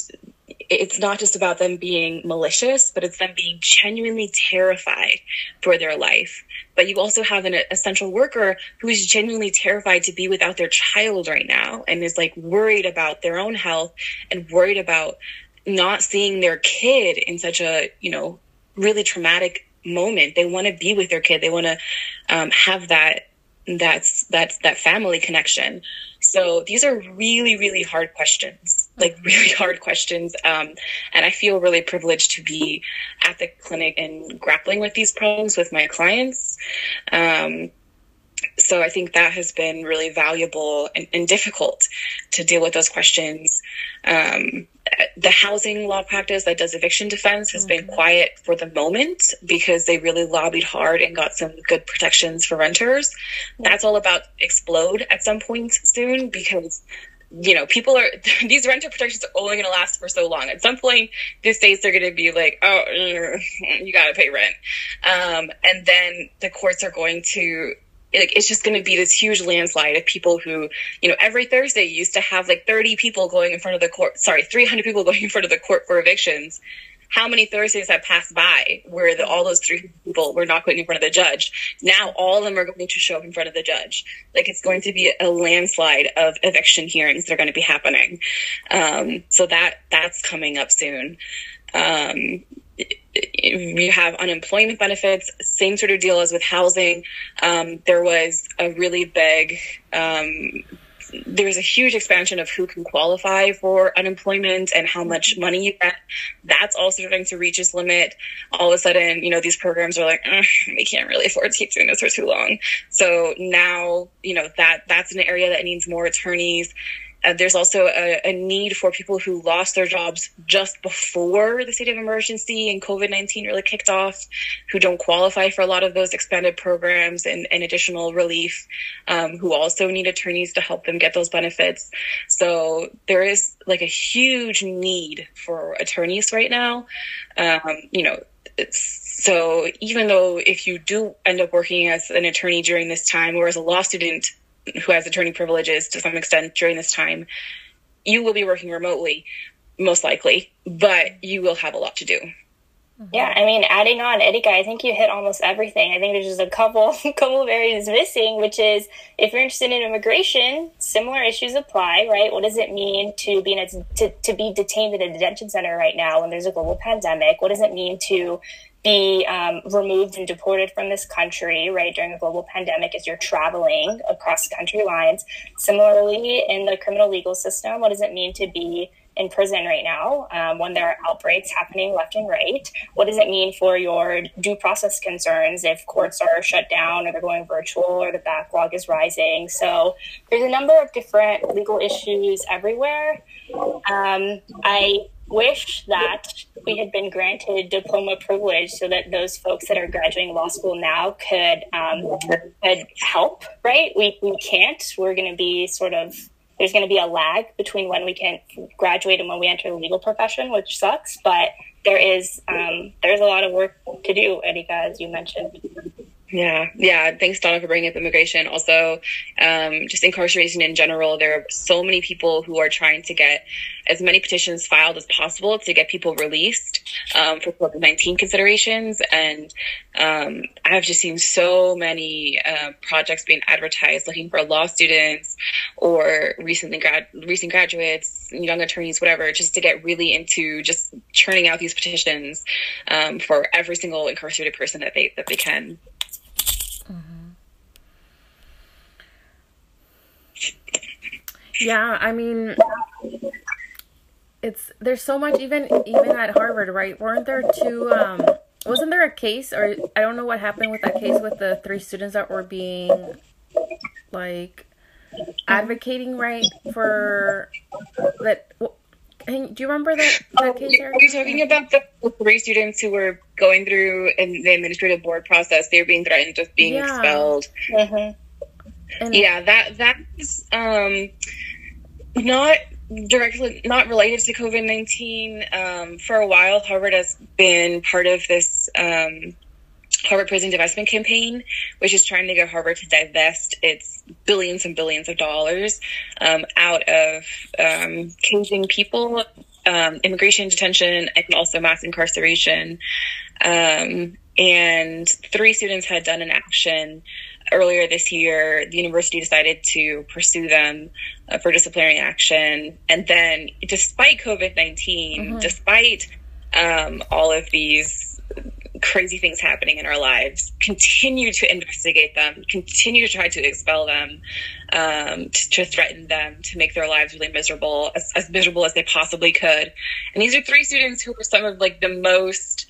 it's not just about them being malicious, but it's them being genuinely terrified for their life. But you also have an essential worker who is genuinely terrified to be without their child right now and is like worried about their own health and worried about not seeing their kid in such a, you know, really traumatic moment. They want to be with their kid. They want to um, have that that's that's that family connection. So these are really really hard questions like really hard questions um, and i feel really privileged to be at the clinic and grappling with these problems with my clients. Um, so I think that has been really valuable and, and difficult to deal with those questions. Um, the housing law practice that does eviction defense has mm-hmm. been quiet for the moment because they really lobbied hard and got some good protections for renters. Mm-hmm. That's all about explode at some point soon because you know, people are these renter protections are only going to last for so long. At some point, the states are going to be like, "Oh, you got to pay rent," um, and then the courts are going to like it's just going to be this huge landslide of people who, you know, every Thursday used to have like 30 people going in front of the court. Sorry, 300 people going in front of the court for evictions. How many Thursdays have passed by where the, all those three people were not going in front of the judge? Now all of them are going to show up in front of the judge. Like it's going to be a landslide of eviction hearings that are going to be happening. Um, so that that's coming up soon. Um, you have unemployment benefits, same sort of deal as with housing. Um, there was a really big, um, there was a huge expansion of who can qualify for unemployment and how much money you get. That's also starting to reach its limit. All of a sudden, you know, these programs are like, we can't really afford to keep doing this for too long. So now, you know, that that's an area that needs more attorneys. Uh, there's also a, a, need for people who lost their jobs just before the state of emergency and COVID 19 really kicked off, who don't qualify for a lot of those expanded programs and, and additional relief, um, who also need attorneys to help them get those benefits. So there is like a huge need for attorneys right now. Um, you know, so even though if you do end up working as an attorney during this time or as a law student, who has attorney privileges to some extent during this time, you will be working remotely, most likely, but you will have a lot to do. Yeah, I mean, adding on, Erika, I think you hit almost everything. I think there's just a couple, couple of areas missing, which is if you're interested in immigration, similar issues apply, right? What does it mean to be in a, to, to be detained in a detention center right now when there's a global pandemic? What does it mean to be um, removed and deported from this country, right, during a global pandemic as you're traveling across country lines? Similarly, in the criminal legal system, what does it mean to be in prison right now um, when there are outbreaks happening left and right? What does it mean for your due process concerns if courts are shut down or they're going virtual or the backlog is rising? So there's a number of different legal issues everywhere. Um, I wish that we had been granted diploma privilege so that those folks that are graduating law school now could um, could help. Right? We we can't. We're going to be sort of there's going to be a lag between when we can graduate and when we enter the legal profession, which sucks. But there is um, there's a lot of work to do, Erika, as you mentioned. Yeah, yeah. Thanks, Donna, for bringing up immigration. Also, um, just incarceration in general. There are so many people who are trying to get as many petitions filed as possible to get people released um, for COVID 19 considerations. And um, I've just seen so many uh, projects being advertised looking for law students or recently grad recent graduates, young attorneys, whatever, just to get really into just churning out these petitions um, for every single incarcerated person that they that they can. Yeah, I mean, it's there's so much even even at Harvard, right? Weren't there two? Um, wasn't there a case, or I don't know what happened with that case with the three students that were being like advocating right for that. Do you remember that, that case? Are you talking about the three students who were going through in the administrative board process? They were being threatened with being yeah. expelled. Mm-hmm. And yeah, that that's um, not directly not related to COVID nineteen. Um, for a while, Harvard has been part of this um, Harvard Prison Divestment Campaign, which is trying to get Harvard to divest its billions and billions of dollars um, out of um, caging people, um, immigration detention, and also mass incarceration. Um, and three students had done an action earlier this year, the university decided to pursue them uh, for disciplinary action. And then, despite COVID 19, mm-hmm. despite um, all of these crazy things happening in our lives, continue to investigate them, continue to try to expel them, um, to, to, threaten them, to make their lives really miserable, as, as miserable as they possibly could. And these are three students who were some of like the most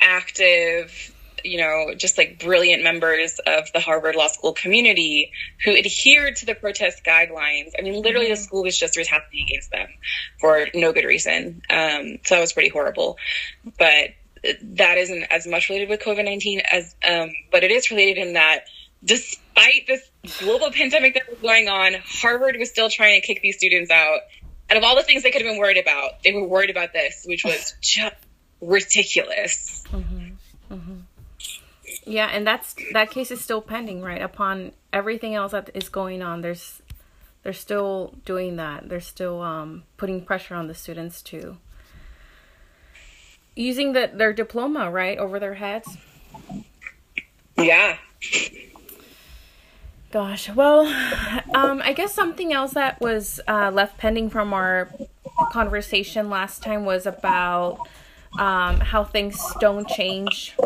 active you know, just like brilliant members of the Harvard Law School community who adhered to the protest guidelines. I mean, literally, mm-hmm. the school was just retaliating against them for no good reason. Um, so that was pretty horrible. But that isn't as much related with COVID 19 as, um, but it is related in that despite this global pandemic that was going on, Harvard was still trying to kick these students out. Out of all the things they could have been worried about, they were worried about this, which was just ridiculous. Mm-hmm. Yeah, and that's that case is still pending, right? Upon everything else that is going on, there's they're still doing that. They're still um, putting pressure on the students to using the, their diploma right over their heads. Yeah. Gosh, well, um, I guess something else that was uh, left pending from our conversation last time was about um, how things don't change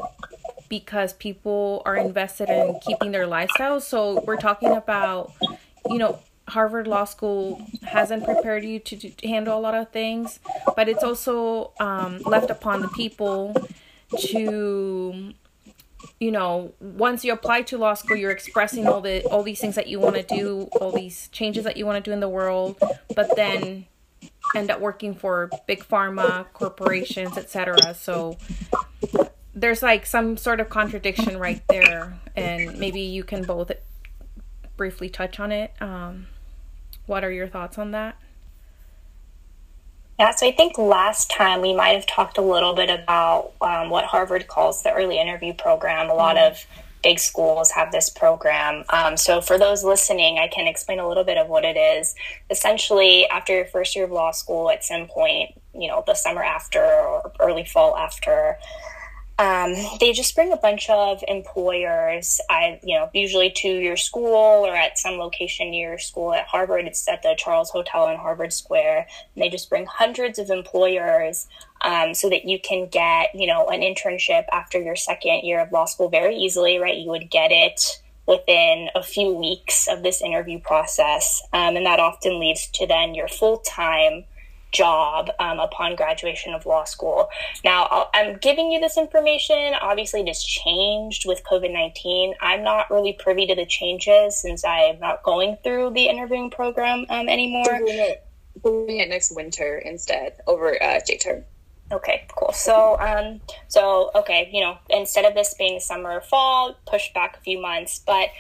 because people are invested in keeping their lifestyles. So we're talking about, you know, Harvard Law School hasn't prepared you to, to handle a lot of things, but it's also um, left upon the people to you know once you apply to law school you're expressing all the all these things that you want to do all these changes that you want to do in the world but then end up working for big pharma corporations etc so there's like some sort of contradiction right there, and maybe you can both briefly touch on it. Um, what are your thoughts on that? Yeah, so I think last time we might have talked a little bit about um, what Harvard calls the early interview program. A lot mm-hmm. of big schools have this program. Um, so for those listening, I can explain a little bit of what it is. Essentially, after your first year of law school, at some point, you know, the summer after or early fall after, um, they just bring a bunch of employers, I, you know, usually to your school or at some location near your school. At Harvard, it's at the Charles Hotel in Harvard Square. And they just bring hundreds of employers um, so that you can get, you know, an internship after your second year of law school very easily, right? You would get it within a few weeks of this interview process. Um, and that often leads to then your full time job um, upon graduation of law school. Now, i am giving you this information. Obviously, it has changed with COVID 19. I'm not really privy to the changes since I'm not going through the interviewing program um, anymore. We're doing, it, doing it next winter instead over uh, J-term. Okay, cool. So, um, so okay, you know, instead of this being summer or fall, pushed back a few months, but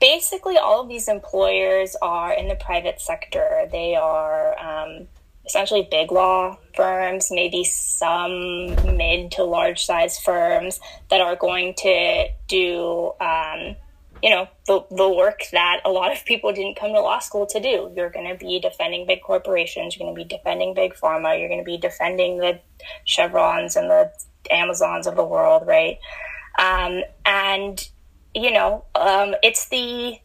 basically all of these employers are in the private sector. They are um, essentially big law firms, maybe some mid to large size firms that are going to do, um, you know, the, the work that a lot of people didn't come to law school to do. You're going to be defending big corporations. You're going to be defending big pharma. You're going to be defending the Chevrons and the Amazons of the world, right? Um, and, you know, um, it's the,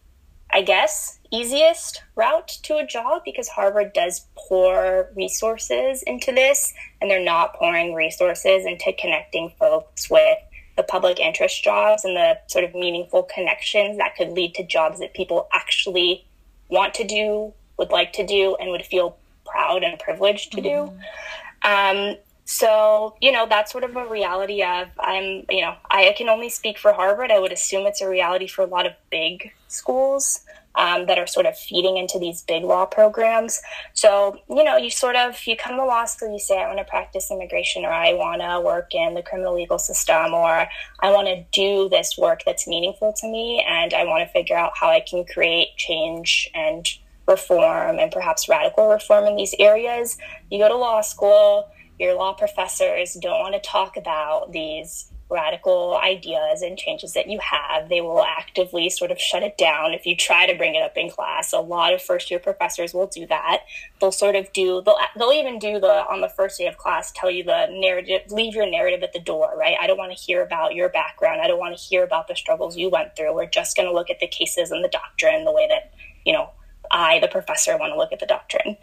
I guess, easiest route to a job because Harvard does pour resources into this and they're not pouring resources into connecting folks with the public interest jobs and the sort of meaningful connections that could lead to jobs that people actually want to do, would like to do, and would feel proud and privileged to mm-hmm. do. Um, so, you know, that's sort of a reality of I'm, you know, I can only speak for Harvard. I would assume it's a reality for a lot of big schools um, that are sort of feeding into these big law programs. So, you know, you sort of, you come to law school, you say, I want to practice immigration or I want to work in the criminal legal system or I want to do this work that's meaningful to me and I want to figure out how I can create change and reform and perhaps radical reform in these areas. You go to law school, your law professors don't want to talk about these radical ideas and changes that you have, they will actively sort of shut it down if you try to bring it up in class. A lot of first year professors will do that. They'll sort of do they'll they'll even do the on the first day of class tell you the narrative leave your narrative at the door, right? I don't want to hear about your background. I don't want to hear about the struggles you went through. We're just going to look at the cases and the doctrine the way that, you know, I the professor want to look at the doctrine.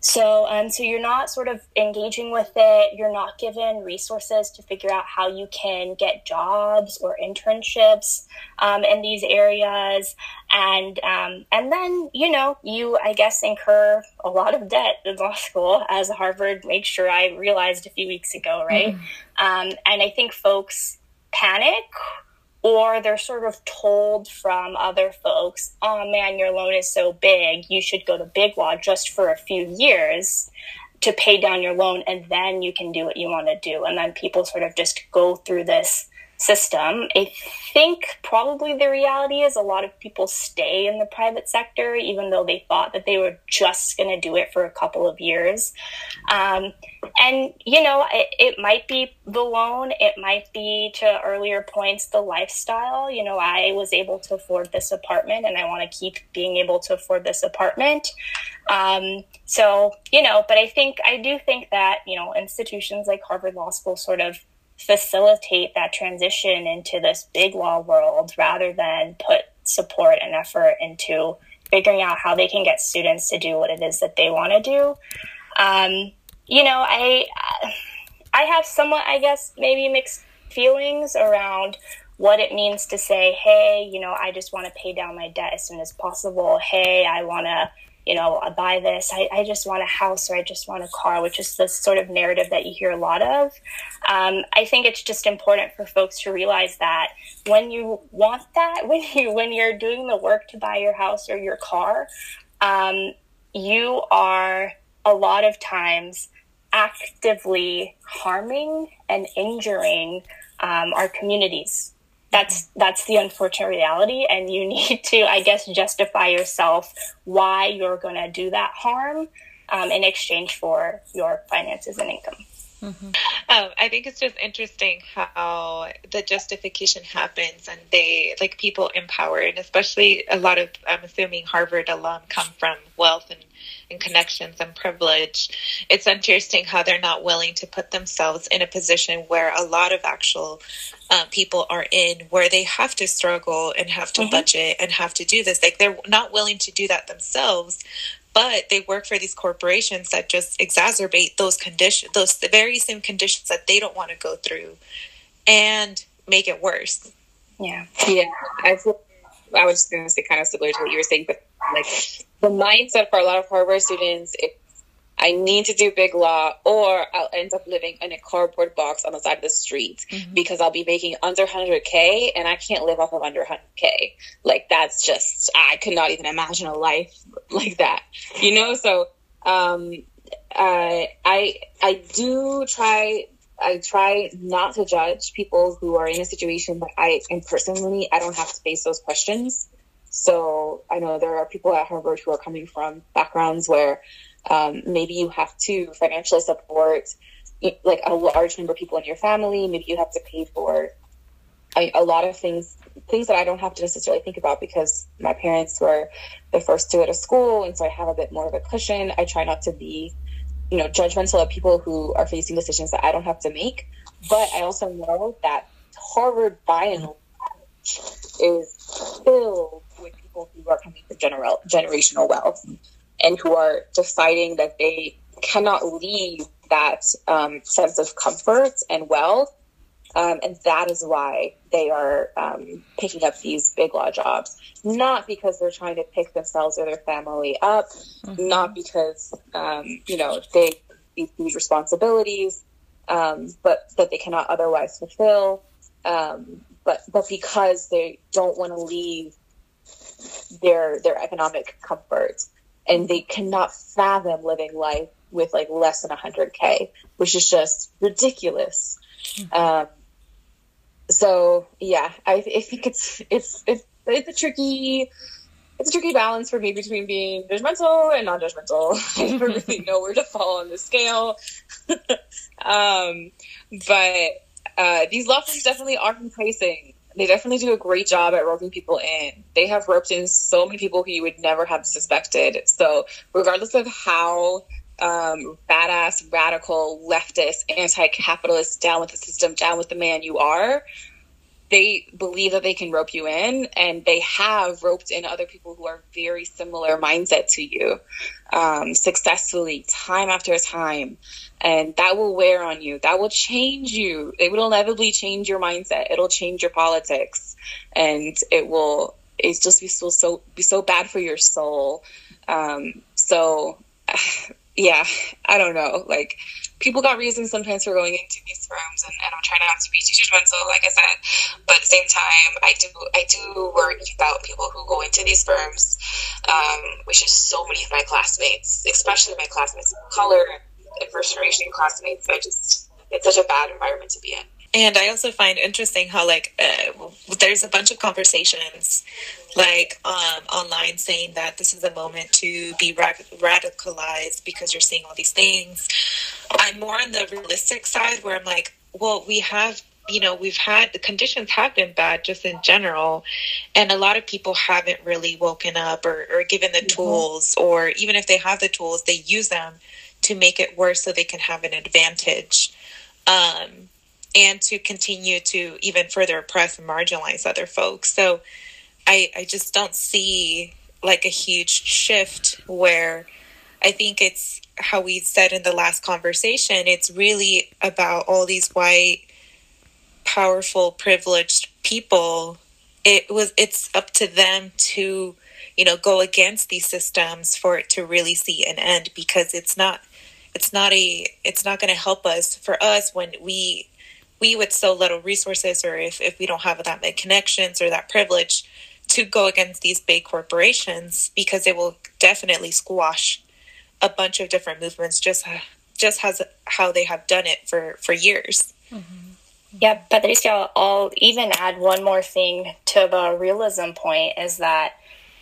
So, um, so you're not sort of engaging with it. You're not given resources to figure out how you can get jobs or internships um, in these areas, and um, and then you know you I guess incur a lot of debt in law school, as Harvard made sure I realized a few weeks ago, right? Mm. and I think folks panic or they're sort of told from other folks, oh man, your loan is so big, you should go to Big Law just for a few years to pay down your loan, and then you can do what you want to do. And then people sort of just go through this system. I think probably the reality is a lot of people stay in the private sector, even though they thought that they were just going to do it for a couple of years. Um, and, you know, it, it might be the loan, it might be to earlier points, the lifestyle. You know, I was able to afford this apartment and I want to keep being able to afford this apartment. Um, so, you know, but I think, I do think that, you know, institutions like Harvard Law School sort of facilitate that transition into this big law world rather than put support and effort into figuring out how they can get students to do what it is that they want to do. Um, you know, I I have somewhat, I guess, maybe mixed feelings around what it means to say, hey, you know, I just want to pay down my debt as soon as possible. Hey, I want to you know, I buy this, I, I just want a house or I just want a car, which is this sort of narrative that you hear a lot of. Um, I think it's just important for folks to realize that when you want that, when you when you're doing the work to buy your house or your car, um, you are a lot of times actively harming and injuring um, our communities that's that's the unfortunate reality and you need to i guess justify yourself why you're going to do that harm um, in exchange for your finances and income mm-hmm. um, i think it's just interesting how the justification happens and they like people empowered especially a lot of i'm assuming harvard alum come from wealth and and connections and privilege. It's interesting how they're not willing to put themselves in a position where a lot of actual uh, people are in, where they have to struggle and have to mm-hmm. budget and have to do this. Like they're not willing to do that themselves, but they work for these corporations that just exacerbate those conditions, those the very same conditions that they don't want to go through, and make it worse. Yeah, yeah. I feel, I was going to say kind of similar to what you were saying, but like the mindset for a lot of Harvard students, it I need to do big law or I'll end up living in a cardboard box on the side of the street mm-hmm. because I'll be making under 100K and I can't live off of under 100K. Like, that's just, I could not even imagine a life like that, you know? So, um, uh, I, I do try, I try not to judge people who are in a situation that I, and personally, I don't have to face those questions. So I know there are people at Harvard who are coming from backgrounds where um, maybe you have to financially support like a large number of people in your family. Maybe you have to pay for a, lot of things, things that I don't have to necessarily think about because my parents were the first to go to school, and so I have a bit more of a cushion. I try not to be, you know, judgmental of people who are facing decisions that I don't have to make. But I also know that Harvard, by and large, is filled people who are coming general generational wealth and who are deciding that they cannot leave that um, sense of comfort and wealth. Um, and that is why they are um, picking up these big law jobs. Not because they're trying to pick themselves or their family up, mm-hmm. not because, um, you know, they these, these responsibilities, um, but that they cannot otherwise fulfill. Um, but but because they don't want to leave their their economic comfort. And they cannot fathom living life with like less than 100k which is just ridiculous. Mm-hmm. um, so yeah I, I, think it's it's it's it's a tricky it's a tricky balance for me between being judgmental and non-judgmental. I don't really know where to fall on the scale. Um, but uh, these law firms definitely are enticing they definitely do a great job at roping people in. They have roped in so many people who you would never have suspected. So, regardless of how um, badass, radical, leftist, anti capitalist, down with the system, down with the man you are, they believe that they can rope you in and they have roped in other people who are very similar mindset to you um, successfully time after time. And that will wear on you. That will change you. It will inevitably change your mindset. It'll change your politics. And it will it just be so so be so bad for your soul. Um, so yeah i don't know. Like people got reasons sometimes for going into these firms, and, and I'm trying not to be too judgmental, like I said. But at the same time, I do I do worry about people who go into these firms, um, which is so many of my classmates, especially my classmates of color and first generation classmates. I just it's such a bad environment to be in. And I also find interesting how like uh, there's a bunch of conversations like um, online saying that this is a moment to be radicalized because you're seeing all these things. I'm more on the realistic side where I'm like, well, we have you know we've had the conditions have been bad just in general and a lot of people haven't really woken up or, or given the mm-hmm. tools or even if they have the tools they use them to make it worse so they can have an advantage um, and to continue to even further oppress and marginalize other folks so I, I just don't see like a huge shift where I think it's how we said in the last conversation, it's really about all these white, powerful, privileged people. It was it's up to them to, you know, go against these systems for it to really see an end because it's not it's not a it's not going to help us for us when we we with so little resources or if, if we don't have that many connections or that privilege to go against these big corporations because it will definitely squash a bunch of different movements just just has how they have done it for for years. Mm-hmm. Yeah, Patricia, I'll even add one more thing to the realism point is that,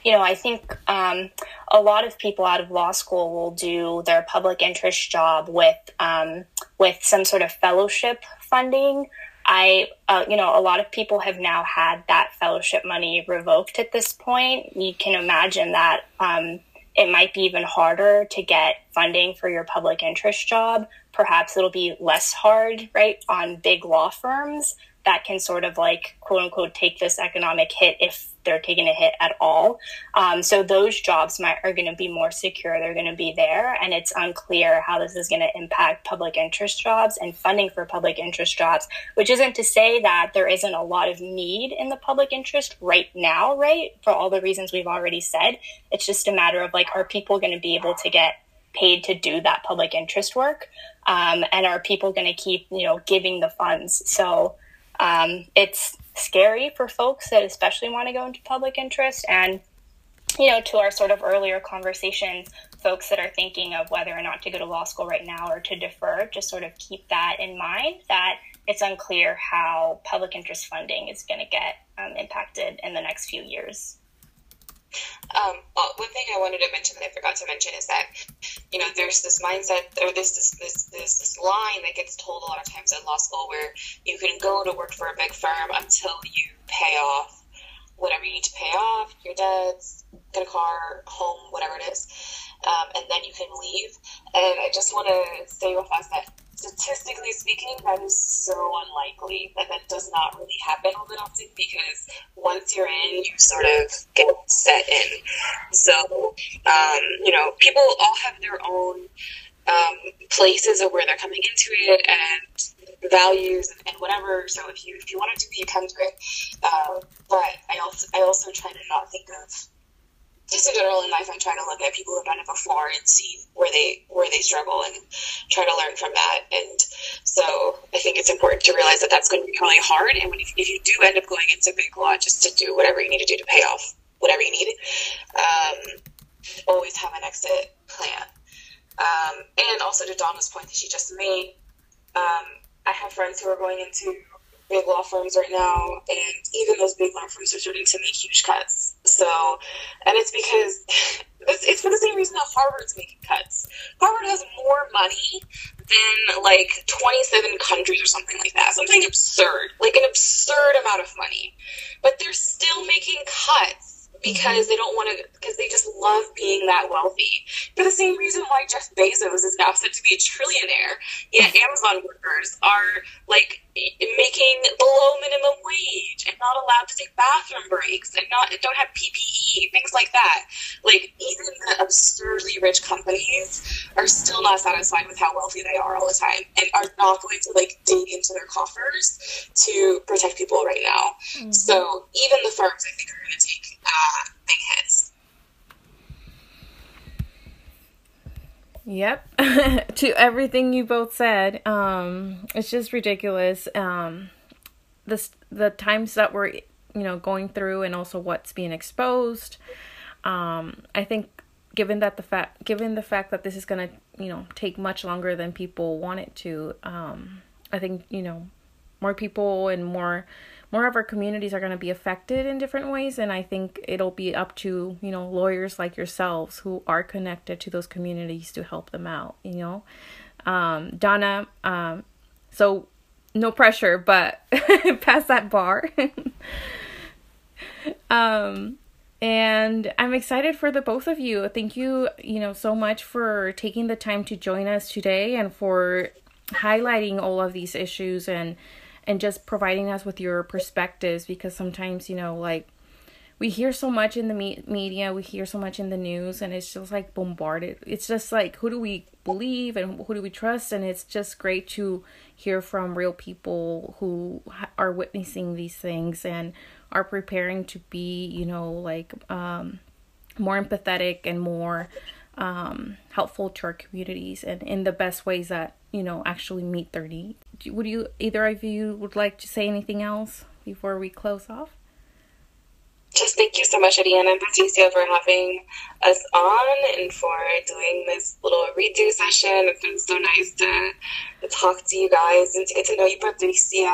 you know, I think um, a lot of people out of law school will do their public interest job with um, with some sort of fellowship funding I, uh, you know, a lot of people have now had that fellowship money revoked at this point. You can imagine that um, it might be even harder to get funding for your public interest job. Perhaps it'll be less hard, right, on big law firms that can sort of like quote unquote take this economic hit if they're taking a hit at all. Um, so those jobs might are going to be more secure. They're going to be there, and it's unclear how this is going to impact public interest jobs and funding for public interest jobs. Which isn't to say that there isn't a lot of need in the public interest right now, right? For all the reasons we've already said, it's just a matter of like, are people going to be able to get paid to do that public interest work, um, and are people going to keep you know giving the funds? So um, it's scary for folks that especially want to go into public interest and you know to our sort of earlier conversations folks that are thinking of whether or not to go to law school right now or to defer just sort of keep that in mind that it's unclear how public interest funding is going to get um, impacted in the next few years um, one thing I wanted to mention that I forgot to mention is that, you know, there's this mindset or this this this this, this line that gets told a lot of times in law school where you can go to work for a big firm until you pay off whatever you need to pay off, your debts, get a car, home, whatever it is, um, and then you can leave. And I just want to say real fast that statistically speaking, that is so unlikely that that does not really happen all that often because once you're in, you sort of get set in. So, um, you know, people all have their own um, places of where they're coming into it and values and whatever. So if you if you want to do the attempt, great. Uh, but I also I also try to not think of just in general in life, I'm trying to look at people who've done it before and see where they where they struggle and try to learn from that. And so I think it's important to realize that that's going to be really hard. And when, if, if you do end up going into big law just to do whatever you need to do to pay off whatever you need, um, always have an exit plan. Um, and also to Donna's point that she just made, um, I have friends who are going into big law firms right now, and even those big law firms are starting to make huge cuts. So, and it's because it's, it's for the same reason that Harvard's making cuts. Harvard has more money than like 27 countries or something like that. Something absurd, like an absurd amount of money. But they're still making cuts because they don't want to because they just love being that wealthy. For the same reason why jeff bezos is now said to be a trillionaire yet amazon workers are like making below minimum wage and not allowed to take bathroom breaks and not don't have ppe things like that. Like even the absurdly rich companies are still not satisfied with how wealthy they are all the time and are not going to like dig into their coffers to protect people right now. Mm-hmm. so even the firms i think are going to take uh, big hits. Yep. to everything you both said, um, it's just ridiculous. Um, this the times that we're you know going through, and also what's being exposed. Um, I think given that the fact given the fact that this is gonna you know take much longer than people want it to, um, I think you know more people and more more of our communities are going to be affected in different ways and i think it'll be up to you know lawyers like yourselves who are connected to those communities to help them out you know? Um, donna um, so no pressure but pass that bar. Um and i'm excited for the both of you. Thank you you know so much for taking the time to join us today and for highlighting all of these issues and and just providing us with your perspectives because sometimes you know like we hear so much in the me- media we hear so much in the news and it's just like bombarded. It's just like who do we believe and who do we trust? And it's just great to hear from real people who are witnessing these things and are preparing to be you know like um more empathetic and more um, helpful to our communities and in the best ways that you know actually meet their needs. Would you either of you would like to say anything else before we close off? Just thank you so much, Ariana and Patricia, for having us on and for doing this little redo session. It's been so nice to, to talk to you guys and to get to know you, Patricia.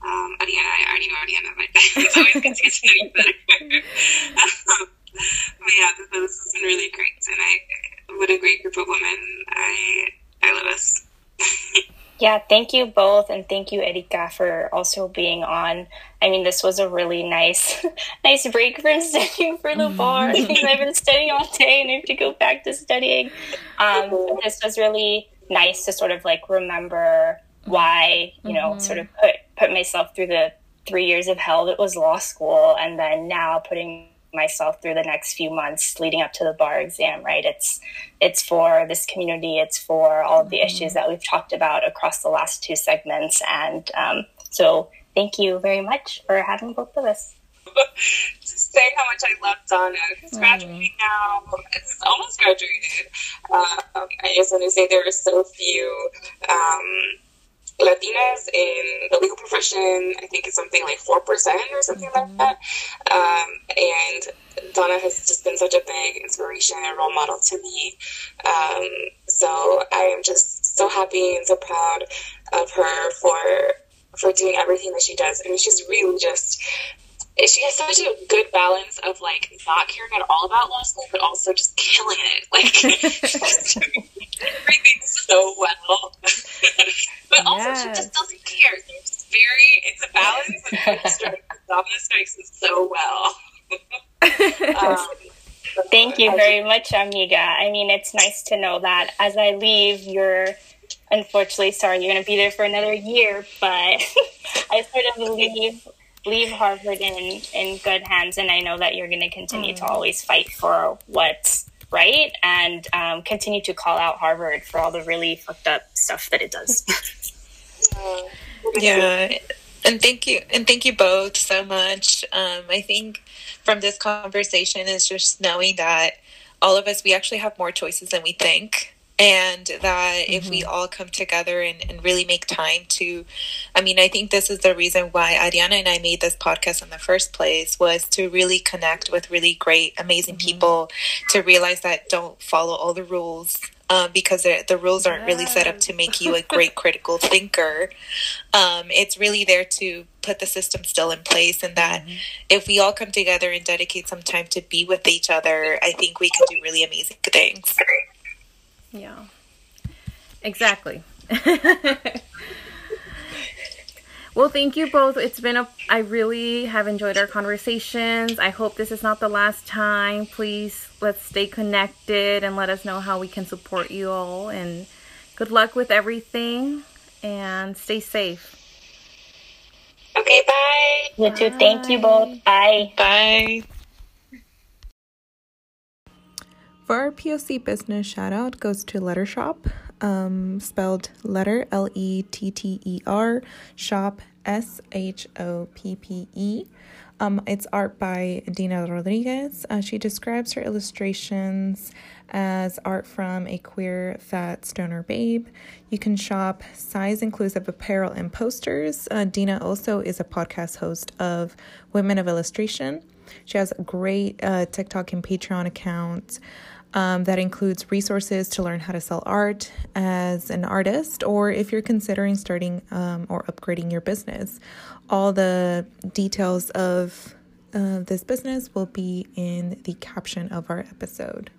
Um, Ariana, I already know Ariana, but it's always good to get to know you better. but yeah, this, this has been really great, and I what a great group of women. I I love us. Yeah, thank you both, and thank you, Erika, for also being on. I mean, this was a really nice, nice break from studying for the bar because I've been studying all day and I have to go back to studying. Um, this was really nice to sort of like remember why you know mm-hmm. sort of put put myself through the three years of hell that was law school, and then now putting myself through the next few months leading up to the bar exam right it's it's for this community it's for all of the mm-hmm. issues that we've talked about across the last two segments and um, so thank you very much for having both of us say how much I love Donna, who's mm-hmm. graduating now. It's almost graduated. Um, I just want to say there are so few um, Latinas in the legal profession. I think it's something like 4% or something like that. Um, and Donna has just been such a big inspiration and role model to me. Um, so I am just so happy and so proud of her for for doing everything that she does. I mean, she's really just she has such a good balance of like not caring at all about law school, but also just killing it. Like everything so well, but also yes. she just doesn't care. So it's just very it's a balance. And strikes, Donna strikes it so well. um, Thank you very much, Amiga. I mean, it's nice to know that as I leave, you're unfortunately sorry you're going to be there for another year, but I sort of leave leave Harvard in in good hands, and I know that you're going to continue mm. to always fight for what's right and um, continue to call out Harvard for all the really fucked up stuff that it does. yeah, and thank you, and thank you both so much. Um, I think from this conversation is just knowing that all of us we actually have more choices than we think and that mm-hmm. if we mm-hmm. all come together and, and really make time to i mean i think this is the reason why ariana and i made this podcast in the first place was to really connect with really great amazing mm-hmm. people to realize that don't follow all the rules um, because the rules aren't really set up to make you a great critical thinker. Um, it's really there to put the system still in place, and that mm-hmm. if we all come together and dedicate some time to be with each other, I think we can do really amazing things. Yeah. Exactly. well, thank you both. It's been a I really have enjoyed our conversations. I hope this is not the last time. Please let's stay connected and let us know how we can support you all and good luck with everything and stay safe. Okay, bye. You too. Thank you both. Bye. Bye. For our POC business shout out goes to Lettershoppe, um, spelled letter L E T T E R, shop S H O P P E. Um, it's art by Dina Rodriguez. Uh, she describes her illustrations as art from a queer, fat stoner babe. You can shop size inclusive apparel and posters. Uh, Dina also is a podcast host of Women of Illustration. She has a great uh, TikTok and Patreon account. Um, that includes resources to learn how to sell art as an artist, or if you're considering starting um, or upgrading your business. All the details of uh, this business will be in the caption of our episode.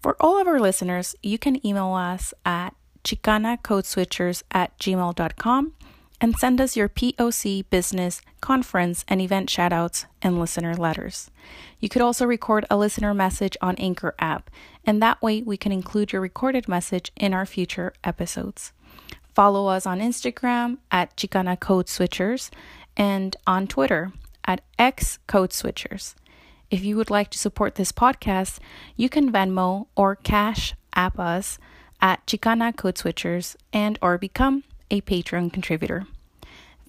For all of our listeners, you can email us at chicanacodeswitchers at gmail.com and send us your POC business, conference, and event shoutouts and listener letters. You could also record a listener message on Anchor app, and that way we can include your recorded message in our future episodes. Follow us on Instagram at Chicana Code Switchers and on Twitter at X Code Switchers. If you would like to support this podcast, you can Venmo or Cash App us at Chicana Code Switchers and or become a Patreon contributor.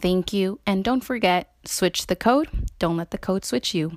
Thank you, and don't forget switch the code, don't let the code switch you.